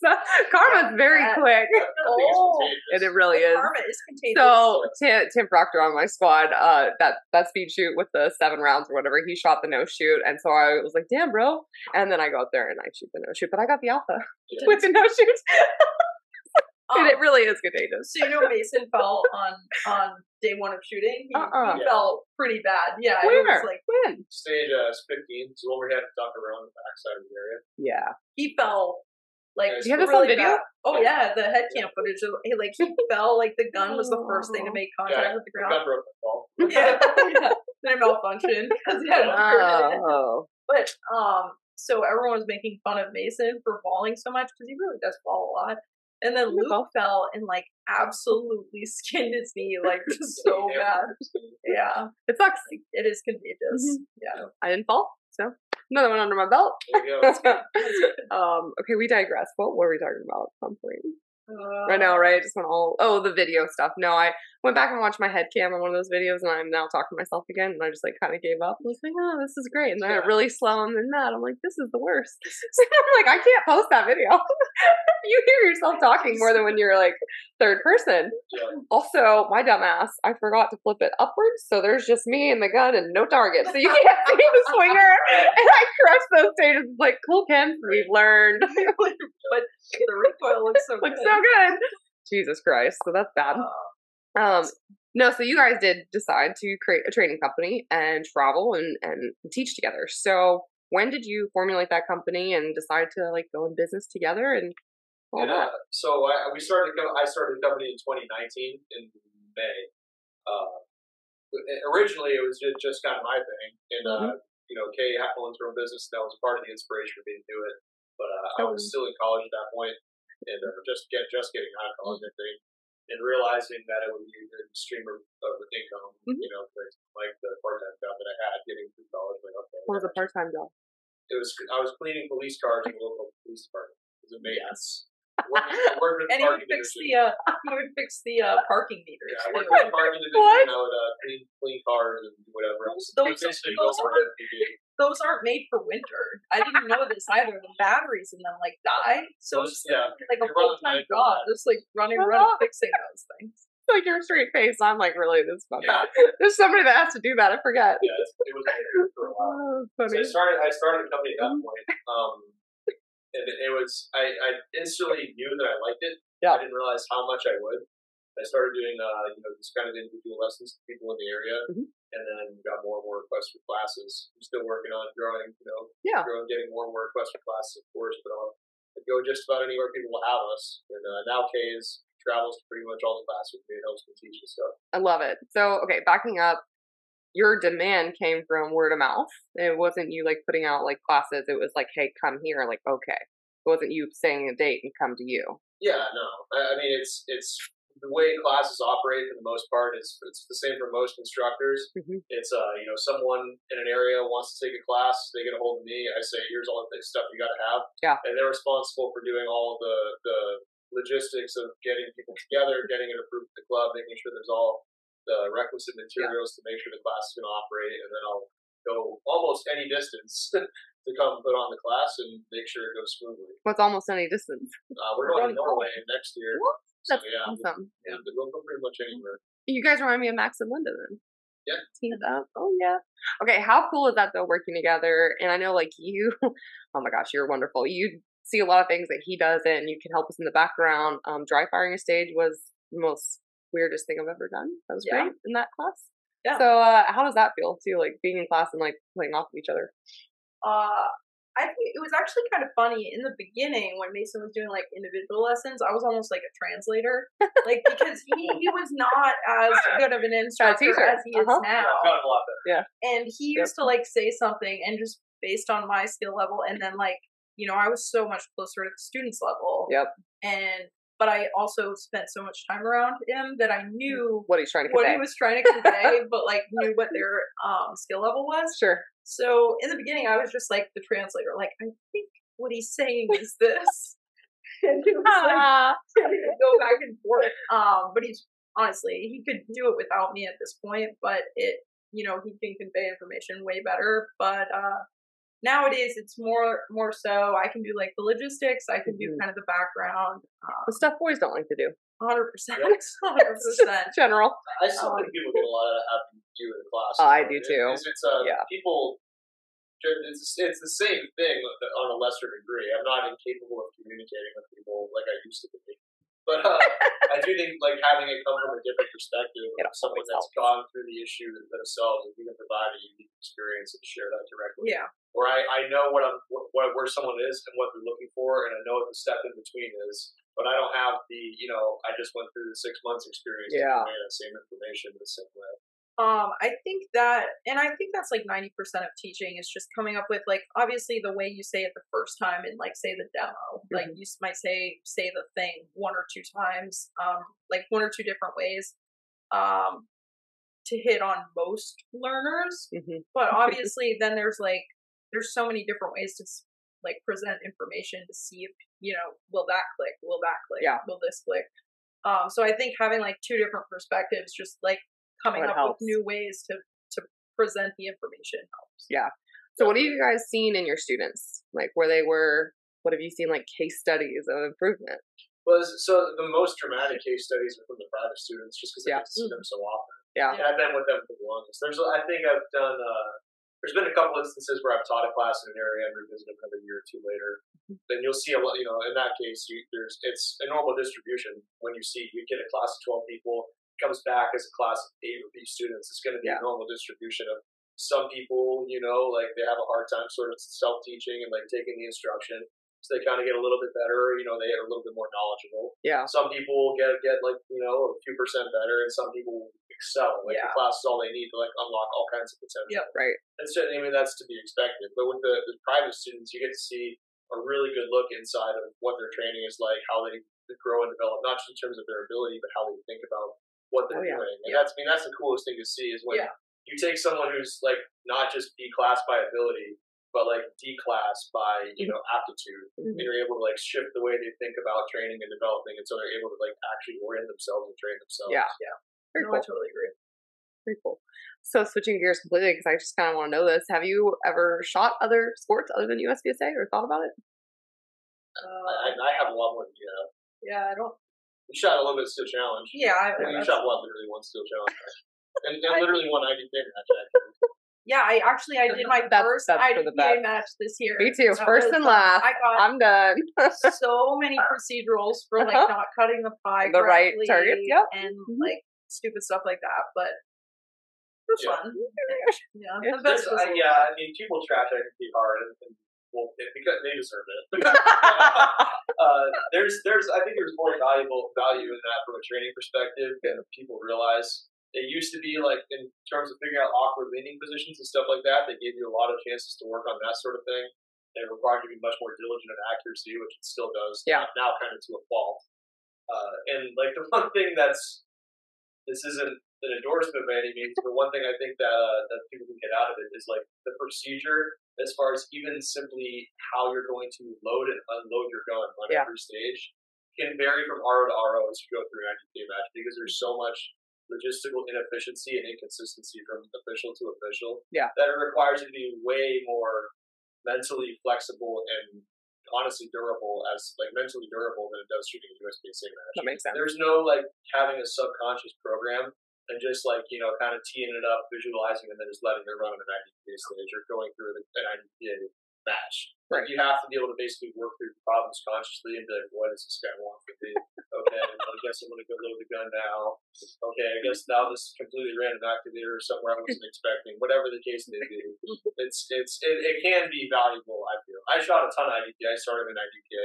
so, karma's very That- quick, That thing is Oh. and it really is. Karma is contagious. So Tim, Tim Proctor on my squad, uh, that that speed shoot with the seven rounds or whatever, he shot the no shoot, and so I was like, "Damn, bro!" And then I go up there and I shoot the no shoot, but I got the alpha Yeah. with the no shoot, um, and it really is contagious. so you know, Mason fell on on day one of shooting. He, Uh-uh. he fell pretty bad. Yeah, it Where? was like When? Stage uh, 15, so when we had to duck around the backside of the area. Yeah. he fell like Do you have this on really video? bad. Oh yeah, the head cam footage. Of, he like he fell like the gun was the first thing to make contact Yeah, with the The ground. gun broke my fall. yeah, yeah. Then it malfunctioned because he had Oh. But um, so everyone was making fun of Mason for falling so much because he really does fall a lot. And then Yeah. Luke fell and like absolutely skinned his knee like just so bad. Yeah, It sucks. it is contagious. Mhm. Yeah. I didn't fall, so another one under my belt. There you go. um, okay, we digress. What were we talking about at some point? Uh, I know, right? Just went all oh the video stuff. No, I went back and watched my head cam on one of those videos, and I'm now talking to myself again, and I just like kind of gave up. I was like, oh, this is great, and then Yeah. really slow, and then that I'm like, this is the worst. So I'm like, I can't post that video. you hear yourself talking more than when you're like third person. Yeah. Also, my dumbass, I forgot to flip it upwards, so there's just me and the gun and no target, so you can't see the swinger. And I crushed those stages. Like, cool, Ken, we've learned. but the recoil looks so Looks good. so good. Jesus Christ, so that's bad. Uh, Um, no, so you guys did decide to create a training company and travel and, and teach together. So when did you formulate that company and decide to like go in business together and all And, that? uh, so I, we started. I started the company in 2019 in May. Uh, originally, it was just, just kind of my thing, and uh, you know, Kay had owns her own business. And That was part of the inspiration for me to do it. But uh, I was still in college at that point, and uh, just get just getting out of college, I think, and realizing that it would be a good stream of, of income. Mhm. You know, like, like the part time job that I had getting through college. Like, okay, What was a part time job? it was I was cleaning police cars in the local police department. It was a maintenance. Working, working and he would fix the uh, he would fix the uh, parking meters Yeah, I worked with the parking division. What? and I would uh, clean, clean cars and whatever else. Those- those are- it. Those aren't made for winter. I didn't know this either. The batteries in them like die, so Those- it's yeah, like a you're full time job, that. just like running around fixing those things. like your straight face. I'm like, really, this is funny. Yeah, There's somebody that has to do that. I forget. yeah, it's, it was good for a while. Oh, So. I started. I started a company at that point, um, and it, it was. I, I instantly knew that I liked it. Yeah. I didn't realize how much I would. I started doing, uh, you know, these kind of individual lessons to people in the area, Mhm. And then got more and more requests for classes. I'm still working on growing, you know, Yeah. growing, getting more and more requests for classes, of course. But I'll, i go just about anywhere people will have us. And uh, now Kay is travels to pretty much all the classes with me and helps me teach and stuff. I love it. So, okay, backing up, your demand came from word of mouth. It wasn't you like putting out like classes. It was like, hey, come here. Like, okay. It wasn't you saying a date and come to you. Yeah, no. I, I mean, it's it's the way classes operate for the most part is it's the same for most instructors. Mhm. It's uh, you know, someone in an area wants to take a class, they get a hold of me. I say, here's all the stuff you got to have. Yeah. And they're responsible for doing all the the logistics of getting people together, getting it approved at the club, making sure there's all the requisite materials to make sure the class can operate, and then I'll go almost any distance to come put on the class and make sure it goes smoothly. What's almost any distance. Uh, we're going to Norway next year. What? So That's yeah, awesome. yeah, we'll go pretty much anywhere. You guys remind me of Max and Linda then. Yeah. Teamed up. Oh yeah. Okay, how cool is that though working together? And I know like you oh my gosh, you're wonderful. You see a lot of things that he does and you can help us in the background. Um dry firing a stage was the most weirdest thing I've ever done. That was Yeah. great in that class. Yeah. So uh how does that feel too, like being in class and like playing off of each other? Uh, I think it was actually kind of funny in the beginning when Mason was doing like individual lessons. I was almost like a translator, like because he, he was not as good of an instructor as he is Uh-huh. now, Yeah, I've gotten a lot better. and he used to like say something and just based on my skill level, and then like you know I was so much closer to the students level. Yep. And but I also spent so much time around him that I knew What he's trying to what convey. he was trying to convey, but like knew what their um skill level was. Sure. So in the beginning, I was just like the translator, like I think what he's saying is this, and he was like go back and forth. Um, but he's honestly he could do it without me at this point, but it you know he can convey information way better. But uh, nowadays it's more more so I can do like the logistics, I can do Mhm. kind of the background, the stuff boys don't like to do. hundred percent, Yeah. hundred percent. General. I still think people get a lot out of having you in the class. I do It- too. It's, it's uh, Yeah. people. It's, it's the same thing on a lesser degree. I'm not incapable of communicating with people like I used to be, but uh, I do think like having it come from a different perspective, of someone always that's gone through the issue themselves, and you can provide a unique experience and share that directly. Yeah, where I, I know what I'm what, where someone is and what they're looking for, and I know what the step in between is. But I don't have the you know I just went through the six months experience. Yeah. that same information the same way. Um, I think that, and I think that's like 90% of teaching is just coming up with like, obviously the way you say it the first time and like, say the demo, like you might say, say the thing one or two times, um, like one or two different ways, um, to hit on most learners. hmm But obviously then there's like, there's so many different ways to like present information to see if you know will that click, will that click, Yeah. will this click. Um, so I think having like two different perspectives, just like coming That up helps. with new ways to to present the information helps. Yeah. So what have you guys seen in your students? Like where they were what have you seen like case studies of improvement? Well, so the most dramatic case studies are from the private students, just because I Yeah. get to see them so often. Yeah. And I've been with them for the longest. There's, I think I've done. Uh, there's been a couple instances where I've taught a class in an area and revisited another year or two later. Mm-hmm. Then you'll see a lot. You know, in that case, you, there's it's a normal distribution. When you see you get a class of twelve people, comes back as a class of eight or B students, it's going to be Yeah. a normal distribution of some people. You know, like they have a hard time sort of self teaching and like taking the instruction. So they kind of get a little bit better. You know, they are a little bit more knowledgeable Yeah. some people get get like you know a few percent better, and some people excel. Like Yeah. the class is all they need to like unlock all kinds of potential. Yeah, Right. And certainly, I mean that's to be expected. But with the, the private students, you get to see a really good look inside of what their training is like, how they grow and develop, not just in terms of their ability, but how they think about what they're Oh, yeah. doing. And that's I mean that's the coolest thing to see is when Yeah. you take someone who's like not just B class by ability, but like D class by you know aptitude Mhm. and you're able to like shift the way they think about training and developing, and so they're able to like actually orient themselves and train themselves. Yeah. Very No, I totally agree. Very cool. So switching gears completely because I just kind of want to know this. Have you ever shot other sports other than USPSA or thought about it? Uh, I, I have a lot more than you have. yeah, I don't. You shot a little bit of steel challenge. Yeah, I, I mean, you shot one, literally one steel challenge, and, and I- literally one IDP match. Actually. Yeah. I actually I did my That's- first that's for the IDPA match this year. Me too. That First was, and uh, last. I got I'm done. so many procedurals for like Uh-huh. not cutting the pie The right correctly yep. and Mhm. like stupid stuff like that. But it was Yeah. fun. Yeah, Yeah. the best uh, yeah, I mean, people trash IDP hard, and, and well, it, because they deserve it. uh, there's, there's, I think there's more valuable value in that from a training perspective than people realize. It used to be like in terms of figuring out awkward leaning positions and stuff like that. They gave you a lot of chances to work on that sort of thing. And it required you to be much more diligent in accuracy, which it still does. Yeah. Now, kind of to a fault. Uh, and like the one thing that's this isn't an endorsement by any means, but one thing I think that uh, that people can get out of it is like the procedure as far as even simply how you're going to load and unload your gun on Yeah. every stage can vary from RO to RO as you go through an IDPA match because there's so much logistical inefficiency and inconsistency from official to official Yeah. that it requires you to be way more mentally flexible and honestly durable as like mentally durable than it does shooting a USPSA match that makes sense. there's no like having a subconscious program and just like you know kind of teeing it up, visualizing, and then just letting it run on an IDPA stage or going through the an IDPA match. Right. You have to be able to basically work through problems consciously and be like, what does this guy want from me? Okay, well, I guess I'm gonna go load the gun now. Okay, I guess now this is completely random activator or somewhere I wasn't expecting. Whatever the case may be, it's it's it, it can be valuable. I feel I shot a ton of IDPA. I started in IDPA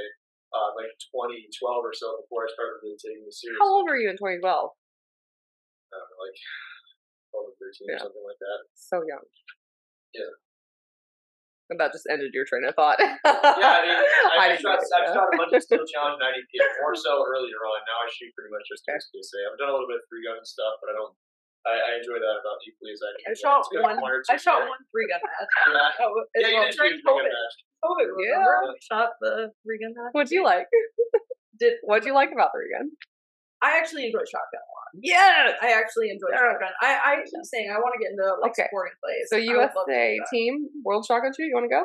uh, like 2012 or so before I started really taking it seriously. How old were you in 2012? I know, like 12 or 13 Yeah. or something like that. So young. Yeah. And that just ended your train of thought. Yeah, I mean, I, I, didn't shot, I've yeah. shot a bunch of steel challenge IDPA, more so earlier on. Now I shoot pretty much just Okay. USPSA. I've done a little bit of three gun stuff, but I don't. I, I enjoy that about equally as I do. I shot one. I shot there. one three gun match. Yeah, Oh, yeah, you did during three COVID. match. COVID, Yeah. I shot the three gun match. What'd you like? Did What'd you like about the gun? I actually enjoy shotgun a lot. Yes. I actually enjoy Yeah. shotgun. I I keep saying I want to get into like Okay. sporting clays. So I would love to do USA team World Shotgun Shoot. You want to go?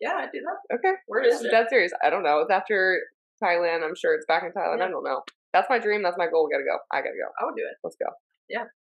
Yeah, I do that. Okay. Where is it? Dead serious. I don't know. It's after Thailand. I'm sure it's back in Thailand. I don't know. That's my dream. That's my goal. We gotta go. I gotta go. I would do it. Let's go.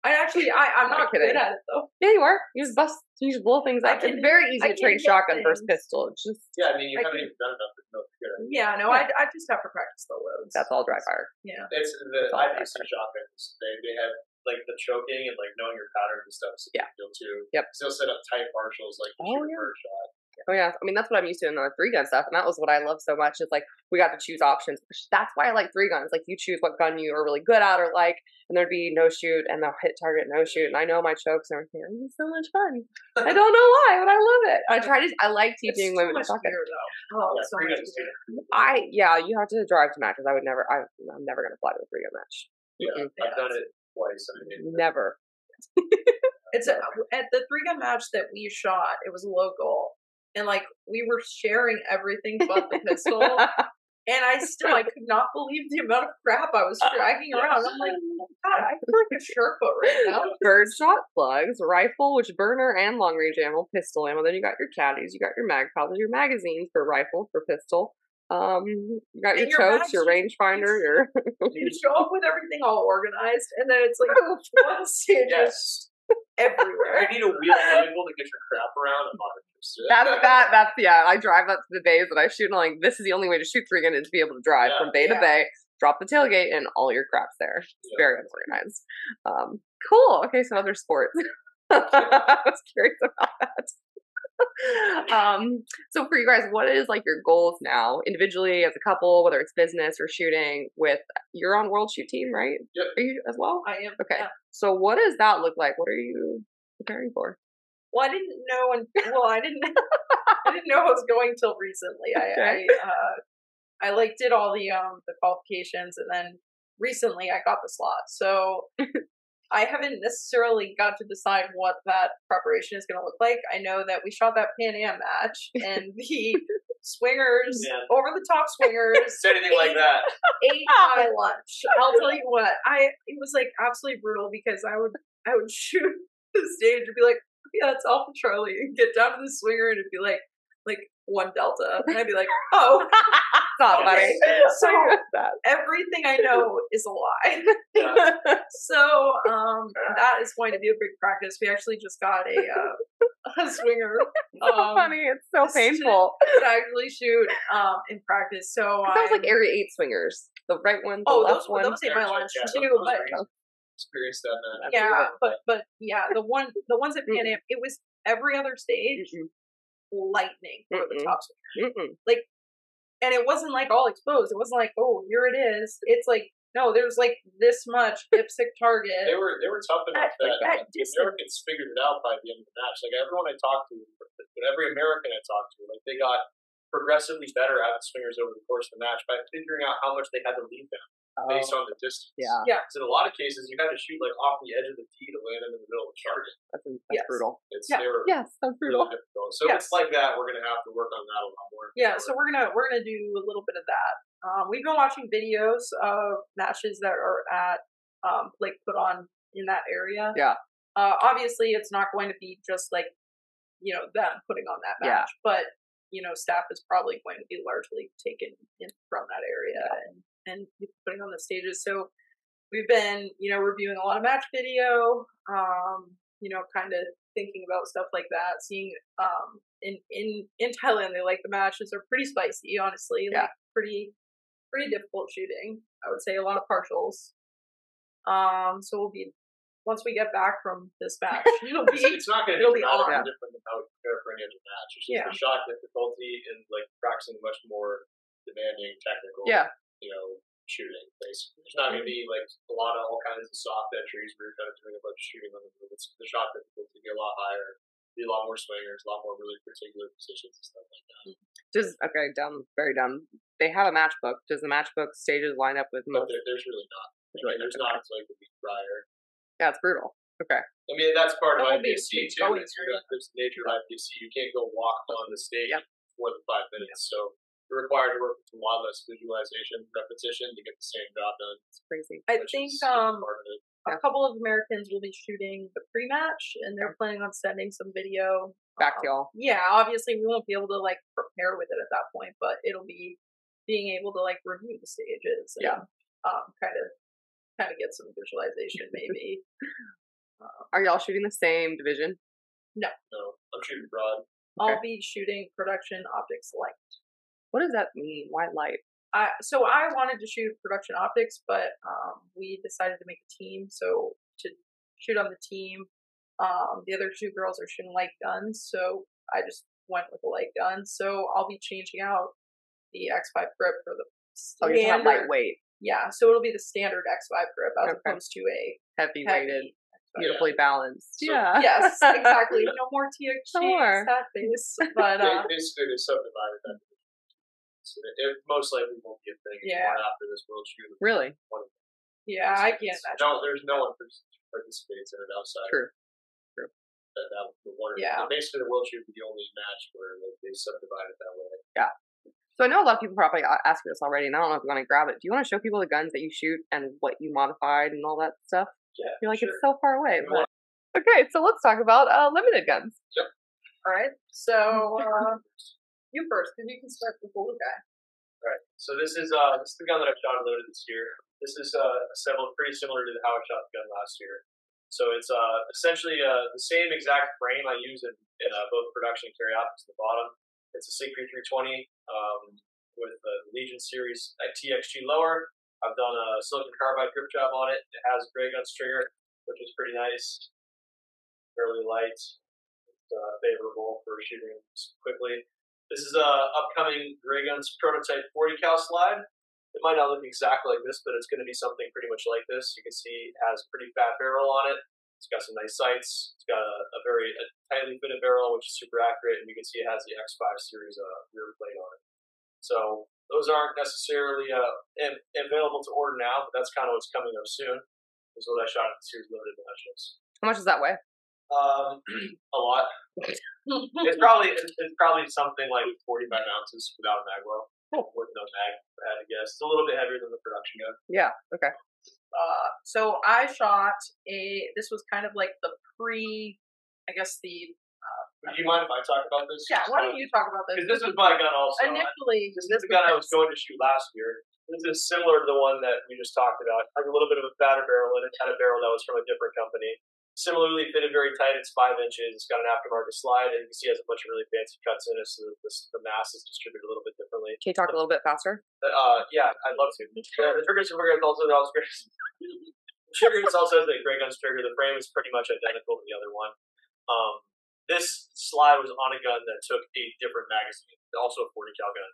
I actually, I, I'm Not not kidding. good at it though. Yeah, you are. You just bust. You just blow things I up. can- It's very easy I to train can hit shotgun versus pistol. It's just Yeah, I mean, you I haven't can- even done enough to know if you're good at it. Yeah, no, I, I just have to practice the loads. that's all dry fire. Yeah. It's the It's all IPSC shotguns. They they have like the choking and like knowing your patterns and stuff. is a Yeah. big deal too. Yep. Still set up tight partials like Oh, shoot a yeah. bird shot. Oh yeah, I mean that's what I'm used to in the three gun stuff, and that was what I love so much. Is like we got to choose options. That's why I like three guns. Like you choose what gun you are really good at or like, and there'd be no shoot and the hit target no shoot, and I know my chokes and everything. It's so much fun. I don't know why, but I love it. I try to. I like teaching women to gear, though. Oh, Yeah, so much. I yeah, you have to drive to matches. I would never. I, I'm never gonna fly to a three gun match. Yeah, Mm-mm. I've done it twice. I mean, Never. It's a, at the three gun match that we shot. It was local. And like we were sharing everything but the pistol. And I still, I could not believe the amount of crap I was dragging around. I'm like, God, I feel like a Sherpa right now. Birdshot plugs, rifle, which burner and long range ammo, pistol ammo. Then you got your caddies, you got your mag pouches, your magazines for rifle, for pistol. Um, you got your And your totes, your rangefinder, your You show up with everything all organized, and then it's like one stage Yes. everywhere. If you need a wheel vehicle to get your crap around, I'm not interested. that's that that's yeah. I drive up to the bays that I shoot and I'm like this is the only way to shoot three gun is to be able to drive Yeah. from bay to bay, drop the tailgate, and all your crap's there. It's Yeah. very unorganized. Um, cool. Okay, so other sports. I was curious about that. um, so for you guys, what is like your goals now, individually as a couple, whether it's business or shooting? With you're on World Shoot Team, right? Yep. Are you as well? I am. Okay. yeah. So what does that look like? What are you preparing for? Well, I didn't know, and well, I didn't. I didn't know I was going till recently. I, Okay. I, uh, I like did all the um the qualifications, and then recently I got the slot. So I haven't necessarily got to decide what that preparation is going to look like. I know that we shot that Pan Am match, and the swingers Yeah. over the top swingers Say anything like that. ate my lunch. I'll tell you what, I it was like absolutely brutal because I would I would shoot the stage and be like, yeah, it's Alpha Charlie, and get down to the swinger and it'd be like like one delta, and I'd be like, oh, Not Okay. funny. So- everything I know is a lie. Yeah. So um, that is going to be a big practice. We actually just got a uh, a swinger so um, funny. It's so painful. to actually shoot um, in practice. So That was like area eight swingers. The right one, the oh, left those one. those ate my lunch Yeah, too, those but were Experience that man. Yeah, but but yeah, the one the ones at Pan Am, it was every other stage Mm-mm. lightning for the Mm-mm. top swing. Mm-mm. and it wasn't like all exposed. It wasn't like, oh, here it is. It's like no, there was like this much dipstick target. They were they were tough enough At- that, at the. Americans figured it out by the end of the match. Like everyone I talked to, but every American I talked to, like they got progressively better at the swingers over the course of the match by figuring out how much they had to leave them oh. based on the distance. Oh. Yeah. Yeah. So in a lot of cases, you had to shoot like off the edge of the tee to land them in the middle of the target. That's, that's Yes. brutal. It's Yeah. they were Yes, that's really brutal. difficult. So Yes. it's like that. We're gonna have to work on that a lot more. yeah, so we're gonna we're gonna do a little bit of that. Um, we've been watching videos of matches that are at um, like put on in that area. Yeah. Uh, obviously, it's not going to be just like you know them putting on that Yeah. match, but you know staff is probably going to be largely taken in from that area and and putting on the stages. So we've been you know reviewing a lot of match video. Um, you know, kind of thinking about stuff like that. Seeing um in in in Thailand, they like the matches are pretty spicy. Honestly, Yeah. like pretty pretty difficult shooting. I would say a lot of partials. Um, so we'll be once we get back from this match, it'll It's, be it's not going to it'll be radically on. different than how we prepare for any other match. It's just Yeah. the shot difficulty and like practicing much more demanding technical, Yeah. you know, shooting. Basically, there's not going to be like a lot of all kinds of soft entries where you're kind of doing a bunch of shooting on the move. It's the shot difficulty be a lot higher, be a lot more swingers, a lot more really particular positions and stuff like that. Just okay, dumb, very dumb. They have a matchbook. Does the matchbook stages line up with But most? there, there's really not. I There's mean, there's not, not like the week prior. Yeah, it's brutal. Okay. I mean, that's part of That will be IPSC too. going It's area. the, there's the nature of IPSC. You can't go walk on the stage Yep. for the five minutes. So you're required to work with a lot less visualization, repetition to get the same job done. It's crazy. I think um part a couple of Americans will be shooting the pre-match, and they're planning on sending some video Back to um, y'all. Yeah, obviously we won't be able to like prepare with it at that point, but it'll be being able to like review the stages and Yeah. um kind of kind of get some visualization maybe. Are y'all shooting the same division? No, No, I'm shooting Prod. I'll be shooting production optics light. What does that mean? Why light? I so I wanted to shoot production optics, but um, we decided to make a team. So to shoot on the team, um, the other two girls are shooting light guns, so I just went with the light gun. So I'll be changing out the X5 grip for the Oh, you're standard. lightweight, Yeah, so it'll be the standard X5 grip as Okay. opposed to a heavy heavy. weighted, X5. beautifully balanced. So- yeah. Yes, exactly. No more TXG, Sure. that face. But They- uh, Basically, they subdivided that. So it, it most likely won't be a thing Yeah. after this world shoot. Really? Yeah, I can't imagine. No, there's no one who participates in it outside. True. True. that that was the one. Yeah. Basically, the World Shoot would be the only match where like, they subdivide it that way. So I know a lot of people probably a- ask you this already, and I don't know if you want to grab it. Do you want to show people the guns that you shoot and what you modified and all that stuff? Yeah. You're like sure. it's so far away. But... Okay, so let's talk about uh, limited guns. Yep. All right. So uh, you first, because you can start with the older guy. Right. So this is uh this is the gun that I shot and loaded this year. This is uh assembled pretty similar to how I shot the gun last year. So it's uh essentially uh the same exact frame I use in, in uh, both production and carry out to the bottom. It's a Sig 320 um, with the Legion series TXG lower. I've done a silicon carbide grip job on it. It has a Grey Guns trigger, which is pretty nice. Fairly light. Uh, favorable for shooting quickly. This is a upcoming Grey Guns prototype 40 cal slide. It might not look exactly like this, but it's going to be something pretty much like this. You can see it has pretty fat barrel on it. It's got some nice sights. It's got a, a very a tightly fitted barrel, which is super accurate, and you can see it has the X5 series uh, rear plate on it. So those aren't necessarily uh, av- available to order now, but that's kind of what's coming up soon. Is what I shot at the series loaded matches. How much does that weigh? Um, a lot. It's probably it's, it's probably something like 45 ounces without a mag well. With no mag, I had to guess. It's a little bit heavier than the production gun. Yeah. Okay. Uh, so I shot a. This was kind of like the pre. I guess the. Do you mind if I talk about this? Yeah. Why don't you talk about this? Because this was my gun also. initially. This is the gun I was going to shoot last year. This is similar to the one that we just talked about. Has a little bit of a fatter barrel in it. Had a barrel that was from a different company. Similarly fitted very tight. It's five inches. It's got an aftermarket slide, and you can see it has a bunch of really fancy cuts in it. So the, the mass is distributed a little bit differently. Can you talk a little bit faster? Uh, yeah, I'd love to. Uh, the trigger super is also the trigger also has the Grey Guns trigger. The frame is pretty much identical to the other one. Um, this slide was on a gun that took a different magazine, also a 40 cal gun.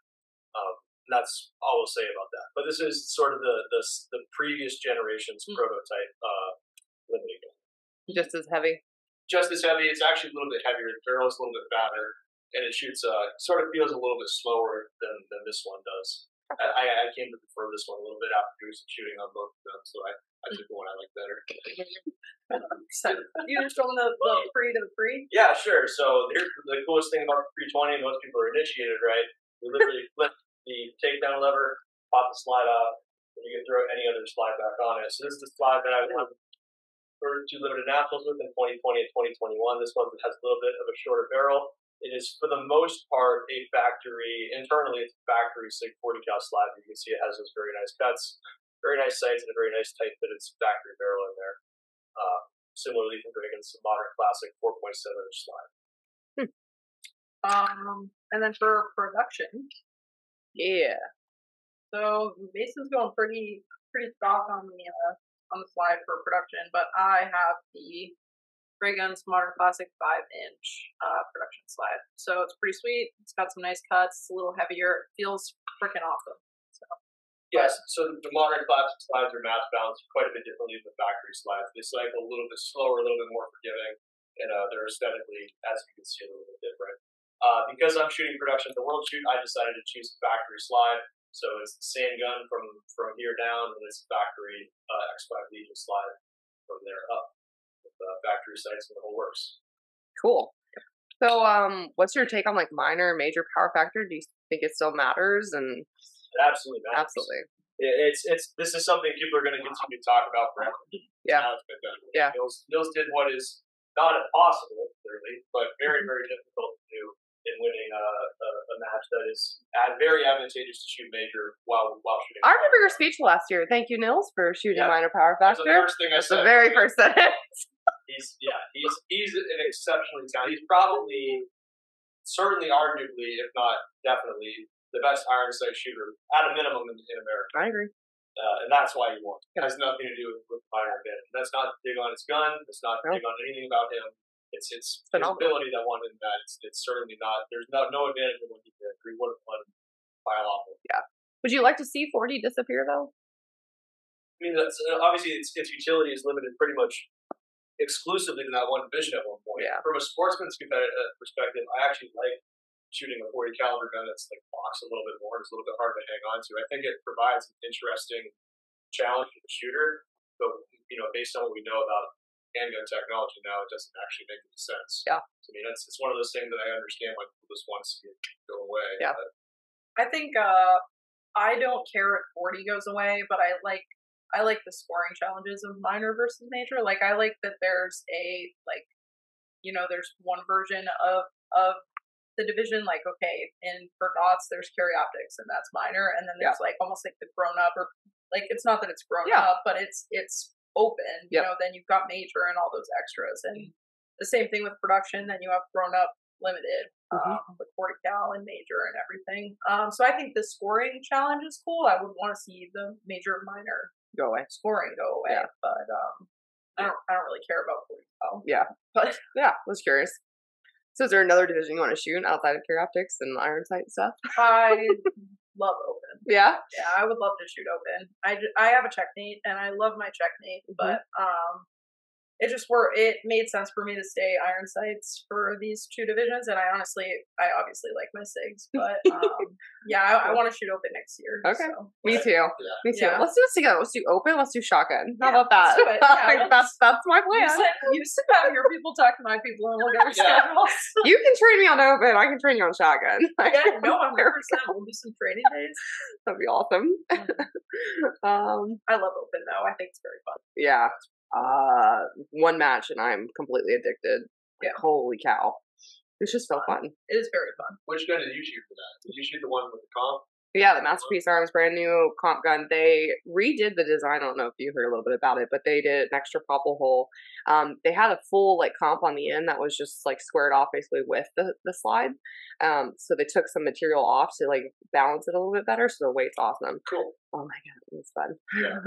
Um, that's all we'll say about that. But this is sort of the the, the previous generation's Mm. prototype uh, limited gun. Just as heavy. Just as heavy. It's actually a little bit heavier. The barrel is a little bit fatter, and it shoots. Uh, sort of feels a little bit slower than, than this one does. I, I came to prefer this one a little bit after doing some shooting on both of them, so I, I took the one I like better. So you just showing the, the pre to the pre. Yeah, sure. So here's the coolest thing about the 320. Most people are initiated, right? You literally flip the takedown lever, pop the slide off, and you can throw any other slide back on it. So this is the slide that I won for two limited nationals with in 2020 and 2021. This one has a little bit of a shorter barrel. It is for the most part a factory internally. It's a factory SIG 40 cal slide. You can see it has those very nice cuts, very nice sights, and a very nice tight fitted factory barrel in there. Uh, similarly from Dragon's modern classic 4.7 inch slide. Um, and then for production, Yeah. so Mason's going pretty pretty strong on the uh, on the slide for production, but I have the Grey Guns Modern Classic five inch uh, production slide. So it's pretty sweet. It's got some nice cuts. It's a little heavier. It feels freaking awesome. Yes, so the modern classic slides are mass balanced quite a bit differently than the factory slides. They cycle a little bit slower, a little bit more forgiving, and uh, they're aesthetically, as you can see, a little bit different. Uh, because I'm shooting production at the World Shoot, I decided to choose the factory slide. So it's the same gun from from here down, and it's factory uh, X5 Legion slide from there up with uh, factory sights and the whole works. Cool. So, um, what's your take on like minor, major power factor? Do you think it still matters? And It absolutely matters. absolutely, It- It's it's this is something people are going to continue to talk about forever. Yeah. How it's been done. Yeah. Nils, Nils did what is not impossible, clearly, but very very difficult to do in winning a, a, a match that is ad- very advantageous to shoot major while while shooting. I remember your speech last year. Thank you, Nils, for shooting Yeah. minor power That's the factor. first thing I That's said. the very first sentence. He's yeah, he's he's an exceptionally talented. He's probably, certainly, arguably, if not definitely, the best iron sight shooter at a minimum in, in America. I agree. uh, and that's why he won. It has nothing to do with, with minor advantage. That's not to dig on his gun. It's not to dig on anything about him. It's it's ability that won in that. It's, it's certainly not. There's no no advantage in what he did. He would have won by a lot more. Would you like to see 40 disappear though? I mean, that's, uh, obviously its, its utility is limited pretty much exclusively to that one division at one point. Yeah. From a sportsman's competitive uh, perspective, I actually like shooting a 40 caliber gun that's like boxed a little bit more. It's a little bit harder to hang on to. I think it provides an interesting challenge to the shooter. But you know, based on what we know about handgun technology now, it doesn't actually make any sense. Yeah. I mean, it's it's one of those things that I understand why people just want to see it go away. Yeah. but I think uh, I don't care if 40 goes away, but I like I like the scoring challenges of minor versus major. Like I like that there's a like you know there's one version of of the division like okay in for dots there's carry optics and that's minor and then there's like almost like the grown up or like it's not that it's grown Yeah. up but it's it's open you Yep. know then you've got major and all those extras and the same thing with production then you have grown up limited Mhm. um, with 40 cal and major and everything um so i think the scoring challenge is cool i would want to see the major and minor Go away. scoring go away Yeah. but um i don't i don't really care about 40 cal Yeah. but Yeah, was curious. So is there another division you want to shoot outside of carry optics and iron sight stuff? i love open Yeah. Yeah, I would love to shoot open. I, I have a checkmate and I love my checkmate, Mhm. but um, it just were it made sense for me to stay iron sights for these two divisions. And I honestly, I obviously like my sigs, but um, yeah, I, I want to shoot open next year. Okay. so. Me too. Yeah. Me too. Yeah. Let's do this together. Let's do open. Let's do shotgun. How Yeah, about that? let's do it. Yeah, Like, that's that's my You plan. send, you send out your people, talk to my people, and we'll get our Yeah. schedules. You can train me on open. I can train you on shotgun. yeah, no, 100%. We'll do some training days. That'd be awesome. um, I love open, though. I think it's very fun. yeah. Uh, one match and I'm completely addicted. Yeah. Holy cow. It's just so fun. It is very fun. Which gun did you shoot for that? Did you shoot the one with the comp? Yeah, the Masterpiece Arms brand new comp gun. They redid the design. I don't know if you heard a little bit about it, but they did an extra popple hole. Um, they had a full like comp on the end that was just like squared off basically with the, the slide. Um, so they took some material off to like balance it a little bit better. So the weight's awesome. Cool. Oh my god, it was fun.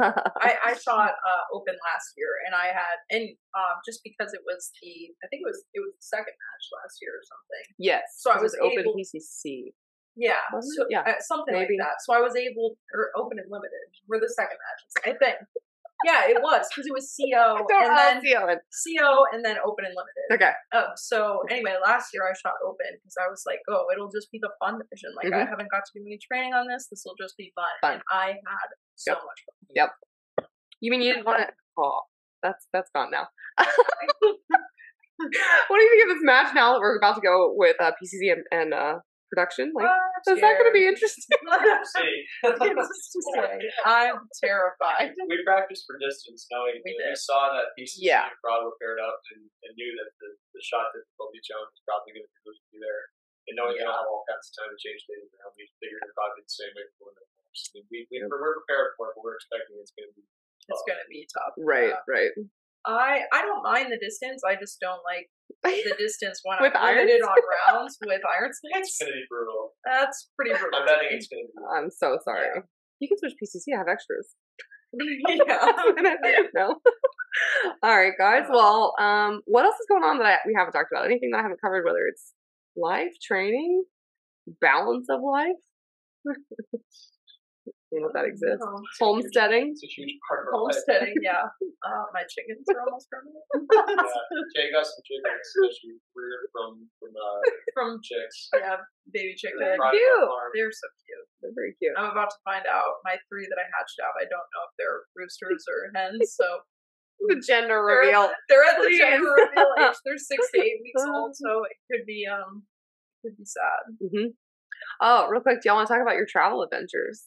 I, I shot uh, open last year, and I had and um, just because it was the I think it was it was the second match last year or something. yes. So I was it's open able- PCC. Yeah, so. Yeah, uh, something maybe. like that. So I was able or open and limited were the second matches. I think. Yeah, it was because it was CO and then it. CO and then open and limited. Okay. Um, so anyway, last year I shot open because I was like, oh, it'll just be the fun division. Like I haven't got to do any training on this. This will just be fun. Mm-hmm. Fun. And I had so Yep. much fun. Yep. You mean you didn't want to? Oh, that's that's gone now. what do you think of this match now that we're about to go with uh, PCC and, and uh, production? Like, I'm is that going to be interesting? See, Needless to say, I'm terrified. we practiced for distance, knowing We that we saw that PCC Yeah. and Prod were paired up, and, and knew that the, the shot difficulty challenge was probably going to be there. And knowing they don't have all kinds of time to change things around, we figured it'd probably be the same way for the match. I mean, we, we, we're prepared for it, but we're expecting it's going to be. It's gonna be tough. right, Yeah. right. I I don't mind the distance. I just don't like the distance when With I'm limited on rounds with iron It's sights. going to be brutal. That's pretty brutal. I'm betting it's going to be. I'm so sorry. You can switch PCC. I have extras. yeah. no. All right, guys. Well, um, what else is going on that I, we haven't talked about? Anything that I haven't covered? Whether it's life training, balance of life. You know that exists. Um, Homesteading. It's a huge part of our life. Homesteading, yeah. Uh, my chickens are almost permanent. Yeah. Jay got some chickens that she reared from from uh, From chicks. yeah, baby chicken. They're cute. They're so cute. They're very cute. I'm about to find out my three that I hatched out. I don't know if they're roosters or hens, so The gender they're, reveal. they're at the gender reveal age. They're six to eight weeks old, so it could be um could be sad. Mm-hmm. Oh, real quick, do y'all want to talk about your travel adventures?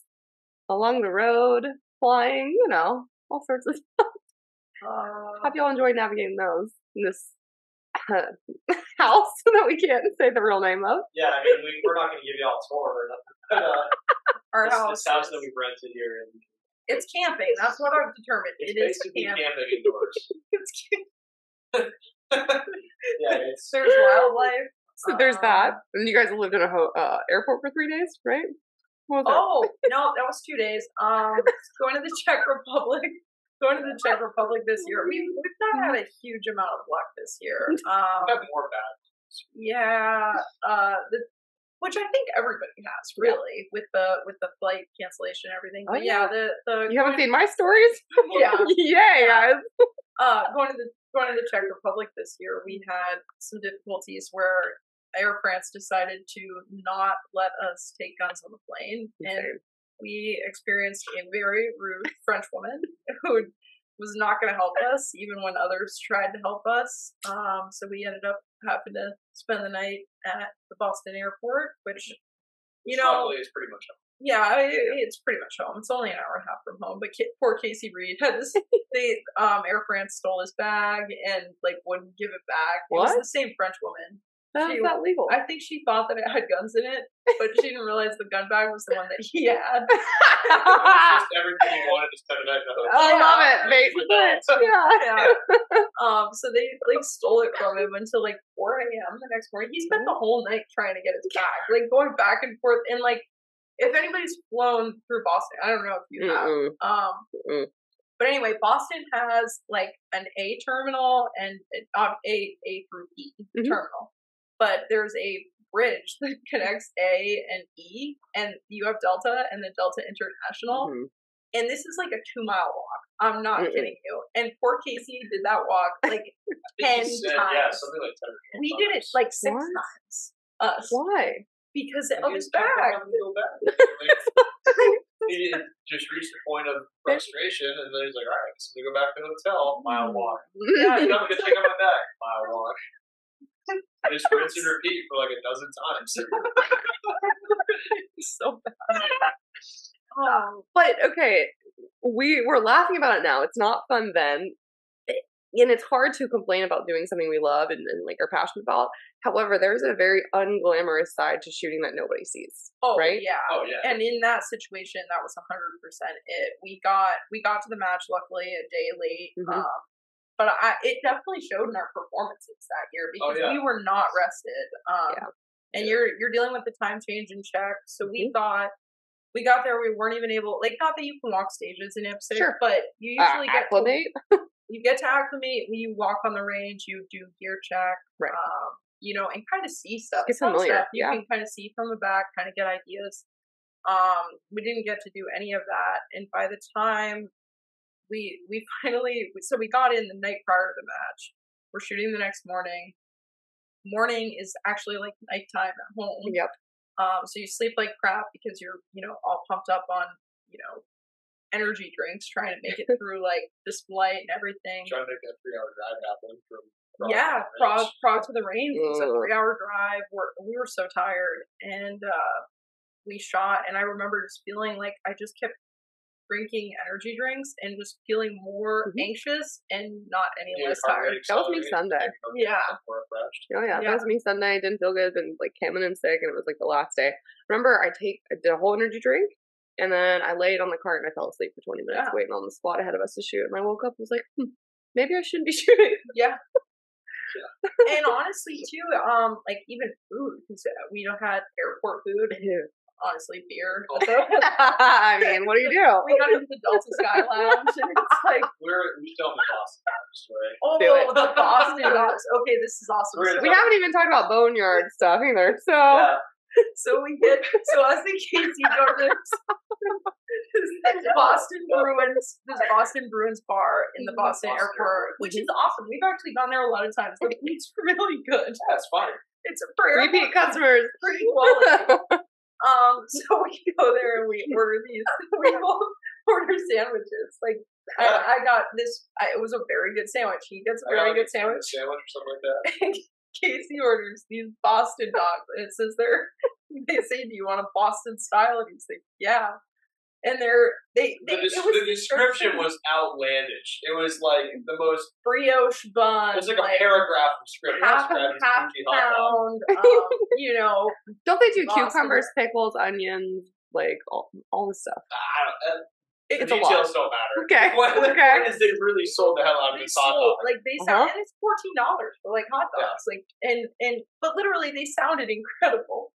Along the road, flying, you know, all sorts of Uh, How do y'all enjoy navigating those in this house that we can't say the real name of? Yeah, I mean, we, we're not going to give y'all a tour or nothing. But, uh, our this, house. this house that we've rented here, and It's camping. That's what I've determined. it's It is basically camping. camping indoors. It's yeah, it's There's wildlife. So there's that. Um, And you guys lived in a ho- uh, airport for three days, right? Oh no, that was two days. Um, going to the Czech Republic. Going to the Czech Republic this year. We we've not had a huge amount of luck this year. Um, more bad. yeah. Uh, the which I think everybody has really with the with the flight cancellation and everything. Oh, But yeah, the the? You haven't seen my stories? Yeah. Yay, guys. uh, going to the going to the Czech Republic this year, we had some difficulties where Air France decided to not let us take guns on the plane, and we experienced a very rude French woman who was not going to help us, even when others tried to help us. Um, so we ended up having to spend the night at the Boston airport, which, you know, Luckily, it's pretty much yeah, it, it's pretty much home. It's only an hour and a half from home. But Ki- poor Casey Reed had this. they um Air France stole his bag and like wouldn't give it back. It was What? the same French woman. How's She- that legal? I think she thought that it had guns in it, but she didn't realize the gun bag was the one that he had. just everything you wanted to spend a night in. I love it. Yeah. Bait With bitch. that. Yeah. Yeah. um. So they like stole it from him until like 4 a.m. the next morning. He spent the whole night trying to get his bag, like going back and forth. And like, if anybody's flown through Boston, I don't know if you have. Mm-mm. Um, Mm. but anyway, Boston has like an A terminal and um, A A through E Mhm. terminal, but there's a bridge that connects A and E, and you have Delta and then Delta International, Mhm. and this is like a two mile walk. I'm not Mm-mm. kidding you. And poor Casey did that walk like ten he said, Yeah, something like ten. or 12 we did it like six What? times. Us Why? because And of he his just kept on bag. having to go back. Like, he just reached the point of frustration, and then he's like, "All right, so we go back to the hotel. Mile walk. Yeah, I'm gonna check on my bag. Mile walk. I just rinse and repeat for like a dozen times. so bad. Oh, But okay, we we're laughing about it now. It's not fun then. And it's hard to complain about doing something we love and, and like are passionate about. However, there's a very unglamorous side to shooting that nobody sees. oh Right? yeah. Oh yeah. And in that situation, that was hundred percent it. We got we got to the match luckily a day late. Mhm. Um, but I it definitely showed in our performances that year Oh, because yeah. we were not rested. Um, Yeah. and you're you're dealing with the time change in check. So we Mm-hmm. thought we got there, we weren't even able like not that you can walk stages in IPSC, Sure. but you Uh, usually get to- acclimate. you get to acclimate when you walk on the range, you do gear check, Right. Um, you know, and kind of see stuff. Get Some familiar, stuff you yeah. can kind of see from the back, kind of get ideas. Um, we didn't get to do any of that, and by the time we we finally so we got in the night prior to the match. We're shooting the next morning. Morning is actually like nighttime at home. Yep. Um, so you sleep like crap because you're, you know, all pumped up on, you know, energy drinks, trying to make it through like this flight and everything. Trying to make that three-hour drive happen from. Prague yeah, to Prague. Prague to the range was a three-hour drive. We're, we were so tired, and uh, we shot. And I remember just feeling like I just kept drinking energy drinks and just feeling more Mhm. anxious and not any Yeah, less tired. That was me Sunday. Yeah. Oh yeah, Yeah. that was me Sunday. I didn't feel good, been like coming in sick, and it was like the last day. Remember, I take I did a whole energy drink, and then I laid on the cart and I fell asleep for twenty minutes Yeah. waiting on the squad ahead of us to shoot. And I woke up and was like, hmm, maybe I shouldn't be shooting. Yeah. and honestly, too, um, like even food, because we don't had airport food. Honestly, beer. Also. I mean, what do you do? we got into the Delta Sky Lounge, and it's like, We're we still have the Boston Mavericks story. oh, Do the Boston dogs. Okay, this is awesome. We're haven't even talked about boneyard stuff either. So Yeah. So we get so us and Casey go to this, this Boston Bruins, this Boston Bruins bar in the Boston, Boston airport, which is awesome. We've actually gone there a lot of times. The food's really good. Yeah, it's fine. It's a prayer. repeat customers. pretty quality. Um, so we go there and we order these. We both order sandwiches. Like I, I got this. I, it was a very good sandwich. He gets a very good sandwich. sandwich or something like that. Casey orders these Boston dogs, and it says they're. They say, "Do you want a Boston style?" And he's like, "Yeah." And they're they. The, des- it was the description was outlandish. It was like the most. brioche bun. It was like a paragraph of script. half, describing half country hot pound. Um, you know, Don't they do Boston. cucumbers, pickles, onions, like all, all this stuff? I don't, uh, the It's a details lot. don't matter. Okay, What okay. point is they really sold the hell out of they this hot sold dog. like they sound Uh-huh. and it's fourteen dollars for like hot Yeah. dogs like and and but literally they sounded incredible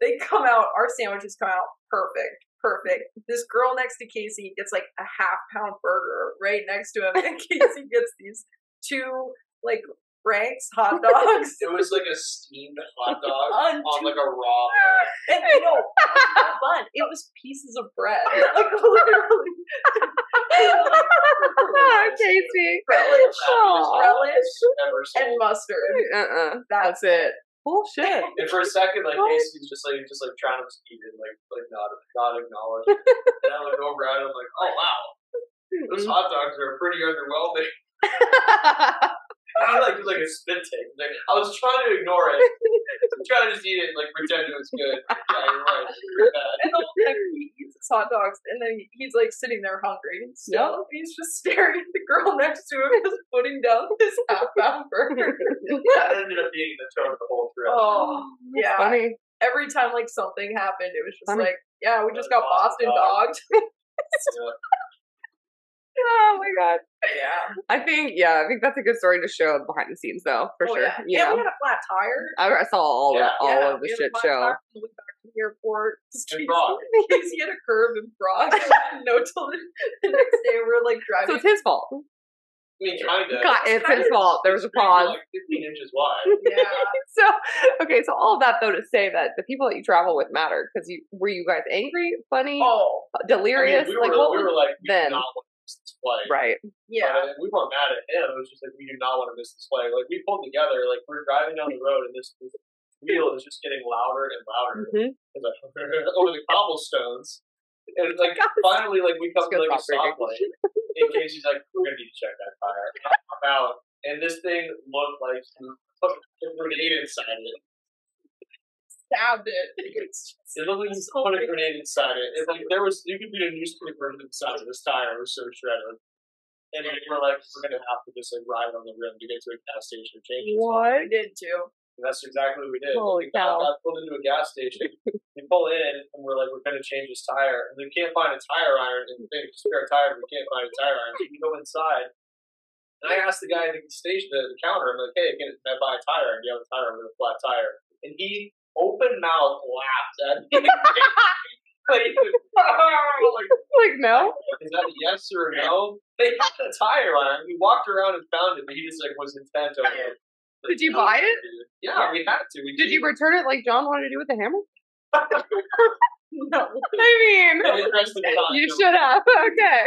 they come out our sandwiches come out perfect perfect this girl next to casey gets like a half pound burger right next to him and casey gets these two like Frank's hot dogs It was like a steamed hot dog on on two like a raw bun. and you know, it wasn't bun. It was pieces of bread, like literally. Ah, casey. relish, Aw. relish, and mustard. Uh-uh. That's That's it. Bullshit. And for a second, like? Casey's just like just like trying to just eat it, like like not not acknowledge. and I look over at him like, oh wow, Those mm-hmm. hot dogs are pretty underwhelming. I like like a spit take. Like, I was trying to ignore it. I'm trying to just eat it and like pretend it was good. Yeah, you're right. You're bad. And the whole time he eats his hot dogs, and then he's like sitting there hungry. And still, he's just staring at the girl next to him, just putting down his half pound burger. Yeah, I ended up being the tone of the whole trip. Oh, yeah. Funny. Every time like something happened, it was just Funny. like, yeah, we just got Boston Boston dogged. Yeah. Oh my god. yeah. I think yeah, I think that's a good story to show behind the scenes though, for Oh, sure. yeah. You And know. we had a flat tire. I, I saw all Yeah. of all yeah, of we the had a shit flat show. tire the back to the airport. And Because he had a curb in Prague. no till the the next day we were like driving. So it's his fault. I mean, kind of. God, it's his fault. There was a pause. Like 15 inches wide. yeah. So okay, so all of that though to say that the people that you travel with matter because you were you guys angry, funny, Oh, I mean, delirious, we like were, what we were like, we then? Did not want to miss this flight. right? yeah. But, uh, we weren't mad at him. It was just like we do not want to miss this flight. Like we pulled together. Like we're driving down the road, and this, this wheel is just getting louder and louder Mhm. Over the cobblestones. And like finally, like we come Just to like a goes off stoplight. In case he's like, we're gonna need to check that tire. And pop out, and this thing looked like he put a grenade inside it. Stabbed it. It's It looked like put a grenade inside it. It's like there was you could be a newspaper inside of this tire. It was so shredded. And we were like, we're gonna have to just like ride on the rim to get to a gas station and change it. We did too. And that's exactly what we did. Holy we cow. got pulled into a gas station. we pull in and we're like, we're gonna change this tire. And we can't find a tire iron and they spare tire. We can't find a tire iron. So we go inside. And I asked the guy at the station, the, the counter, I'm like, hey, can I buy a tire? And you have a tire with a flat tire? And he open mouth laughed at me. like, like, Like no, is that a yes or a no? They had a tire iron. We walked around and found it, but he just like was intent on it. Like, Did you no, buy it? Yeah, we had to. We did you return it like John wanted to do with the hammer? No. I mean, The rest of the time, you should have. Okay,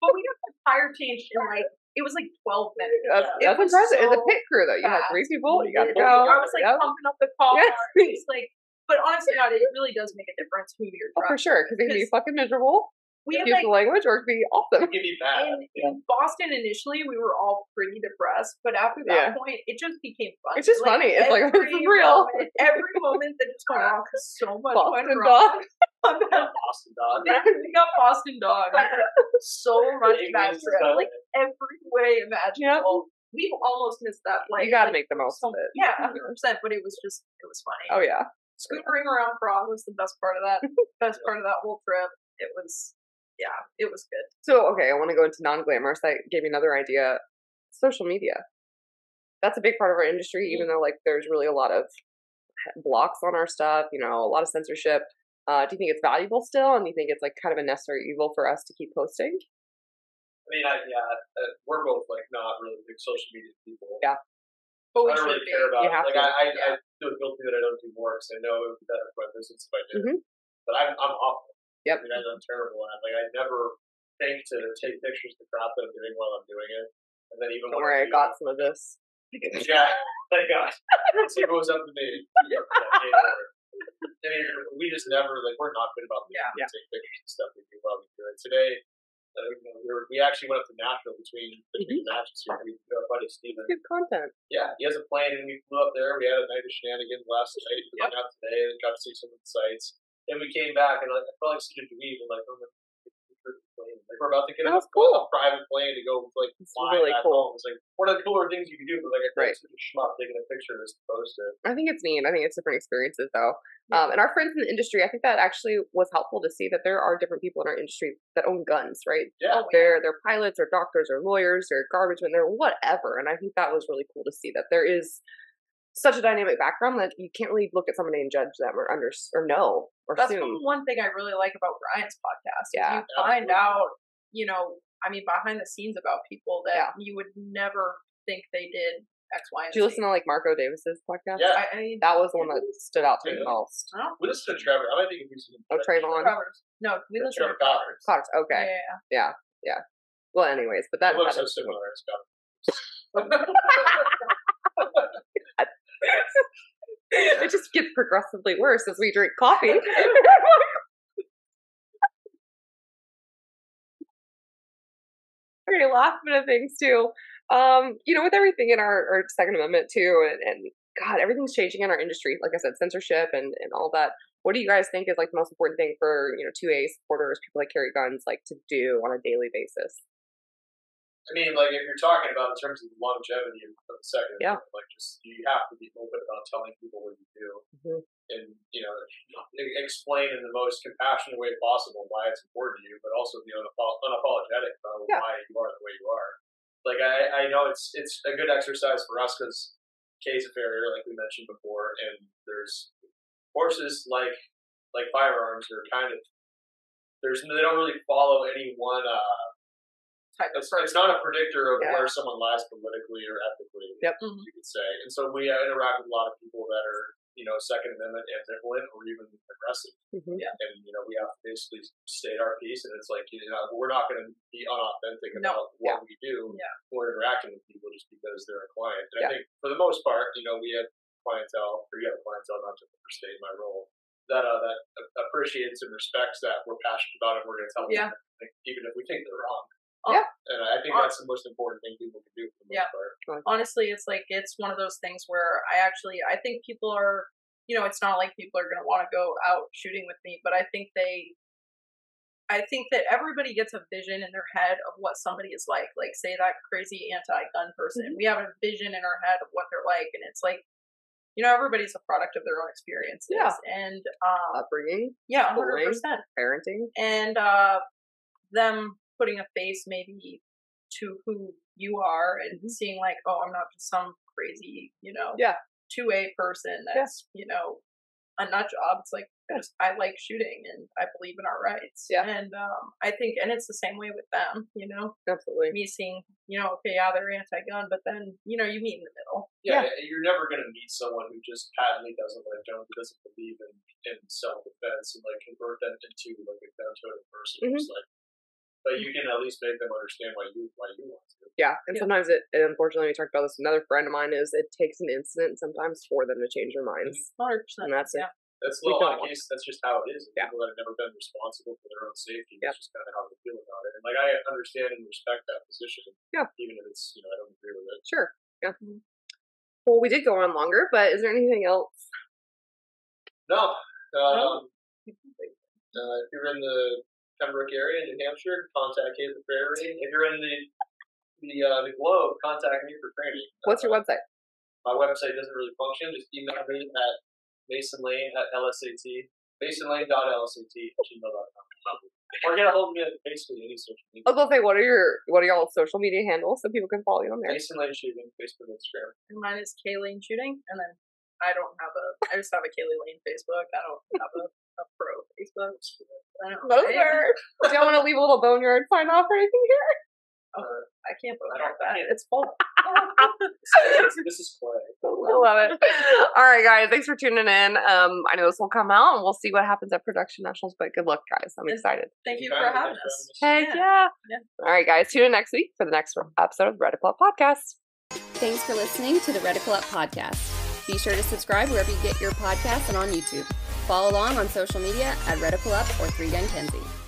But we got the tire changed in like it was like twelve minutes. that's, It that's was impressive. it's a pit crew though. You had three people. You got to I go. was like Yep. pumping up the car. Yeah. It's like, but honestly, God, it really does make a difference who you're Oh, for sure, because it can be fucking miserable. We had Excuse like the language, or it can be awesome. It can be bad. in, in Boston initially, we were all pretty depressed, but after that Yeah. point, it just became fun. It's just funny. It's like, this is real. Moment, every moment that just went wrong, because so much Boston went wrong. Boston dog. we got Boston dog. So much trip, uh, like every way imaginable. We've almost missed that flight. You got to like, make the most so, of it. Yeah, hundred percent. But it was just, it was funny. Oh yeah. Scootering around Prague was the best part of that. best part of that whole trip. It was, yeah, it was good. So okay, I want to go into non-glamorous. That gave me another idea. Social media. That's a big part of our industry, even though like there's really a lot of blocks on our stuff. You know, a lot of censorship. Uh, do you think it's valuable still, and do you think it's like kind of a necessary evil for us to keep posting? I mean, I, yeah, uh, we're both like not really big social media people. Yeah. But we I don't should really be. care about You it. have Like to. I, I, Yeah. I feel guilty that I don't do more because I know it would be better for my business if I did. Mhm. But I'm, I'm awful. Yep. I mean, I'm terrible at. it. Like I never think to take pictures of the crap that I'm doing while I'm doing it, and then even Don't worry, I do got it- some of this. Yeah, thank God. Let's see if it was up to me. Yeah, game over. I mean, we just never like we're not good about Yeah. yeah. take pictures and stuff. We do while we do it. Today, uh, we, were, we actually went up to Nashville between the matches here. We our buddy Steven. Good content. Yeah, he has a plane, and we flew up there. We had a night of shenanigans last night. We went out today and got to see some of the sights. Then we came back, and like, I felt like such a dweeb. And like, oh. Like we're about to get on a, cool. a private plane to go like It's fly really back cool. home. It's like one of the cooler things you can do. But like, I feel Right. such a schmuck taking a picture of this to post it. I think it's neat. I think it's different experiences though. Um, and our friends in the industry, I think that actually was helpful to see that there are different people in our industry that own guns, right? Yeah, They're they're pilots or doctors or lawyers or garbage men, they're whatever. And I think that was really cool to see that there is such a dynamic background that you can't really look at somebody and judge them or under or know or That's assume. one thing I really like about Brian's podcast. Yeah, you find out, you know, I mean, behind the scenes about people that Yeah. you would never think they did X, Y, and Did you Z. listen to like Marco Davis's podcast? Yeah. I, I mean, That was the one that stood out to me the most. I we listened to Trevor. I might think if we should. Oh, Trayvon. Travers. No, we Yeah, listened to Trevor Travers. Cox, Yeah, okay. yeah, Yeah. Well, anyways, but that, That looks so similar. It's got. it just gets progressively worse as we drink coffee. very last minute things too. Um, you know, with everything in our, our Second Amendment too, and, and God, everything's changing in our industry. Like I said, censorship and, and all that. What do you guys think is like the most important thing for you know two A supporters, people that carry guns, like to do on a daily basis? I mean, like if you're talking about in terms of the longevity of the second, Yeah. like just you have to be open about telling people what you do, Mhm. and you know, explain in the most compassionate way possible why it's important to you, but also be unapo- unapologetic about Yeah. why you are the way you are. Like I, I know it's it's a good exercise for us because Kay's a farrier, like we mentioned before, and there's horses like like firearms are kind of there's they don't really follow any one. Uh, Type of it's, it's not a predictor of Yeah. where someone lies politically or ethically. Yep. You could say, and so we uh, interact with a lot of people that are, you know, Second Amendment ambivalent or even aggressive, Mhm. and you know, we have to basically state our piece, and it's like, you know, we're not going to be unauthentic No. about what we do. Yeah. We're interacting with people just because they're a client, and Yeah. I think for the most part, you know, we have clientele, or you have clientele, not to overstate my role. That uh, that appreciates and respects that we're passionate about it. We're going to tell them, Yeah. everything, even if we think they're wrong. Yeah. And I think that's the most important thing people can do for the most Yeah. part. honestly it's like it's one of those things where i actually i think people are you know it's not like people are going to want to go out shooting with me but i think they i think that everybody gets a vision in their head of what somebody is like like say that crazy anti-gun person we have a vision in our head of what they're like and it's like you know everybody's a product of their own experiences Yeah. and um Upbringing, yeah 100% parenting. and uh, them putting a face maybe to who you are and seeing like, oh, I'm not just some crazy, you know, Yeah. two A person that's you know a nut job. It's like I just I like shooting and I believe in our rights. Yeah. and um, I think and it's the same way with them. You know, Absolutely. me seeing you know, okay, yeah, they're anti-gun, but then you know you meet in the middle. Yeah, you're never going to meet someone who just patently doesn't like guns, who doesn't believe in, in self defense, and like convert them into like a gun toting person. Mhm. Just like, but you can at least make them understand why you why you want to. Yeah, and Yeah. sometimes it. And unfortunately, we talked about this. Another friend of mine is it takes an incident sometimes for them to change their minds, Hundred percent. and that's it. yeah. That's We the law case. That's just how it is. And Yeah. People that have never been responsible for their own safety. Yeah. That's just kind of how they feel about it. And like I understand and respect that position. Yeah. Even if it's you know I don't agree with it. Sure. Yeah. Well, we did go on longer, but is there anything else? No. Um, Uh, if you're in the Pembroke area in New Hampshire, contact Kay the Farrier. If you're in the the uh, the Globe, contact me for training. What's your website? My website doesn't really function. Just email me at masonlane at lsat masonlane.lsat at gmail.com. Or get a hold of me at basically any social media. I was gonna say, what are your what are y'all's social media handles so people can follow you on there? Mason Lane Shooting, Facebook, Instagram. And mine is Kaylee Lane Shooting, and then I don't have a. I just have a Kaylee Lane Facebook. I don't have a, a pro Facebook. I don't. Those I, are. Do y'all want to leave a little boneyard sign off or anything here? Uh, I can't I put don't- that. Can't. It's full. this is Clay. I love it. All right, guys. Thanks for tuning in. Um, I know this will come out, and we'll see what happens at Production Nationals. But good luck, guys. I'm excited. Thank you for Thanks having us. having Heck Yeah. yeah. Yeah. All right, guys. Tune in next week for the next episode of the Reticle Up Podcast. Thanks for listening to the Reticle Up Podcast. Be sure to subscribe wherever you get your podcasts and on YouTube. Follow along on social media at Reticle Up or 3 Gun Kenzie.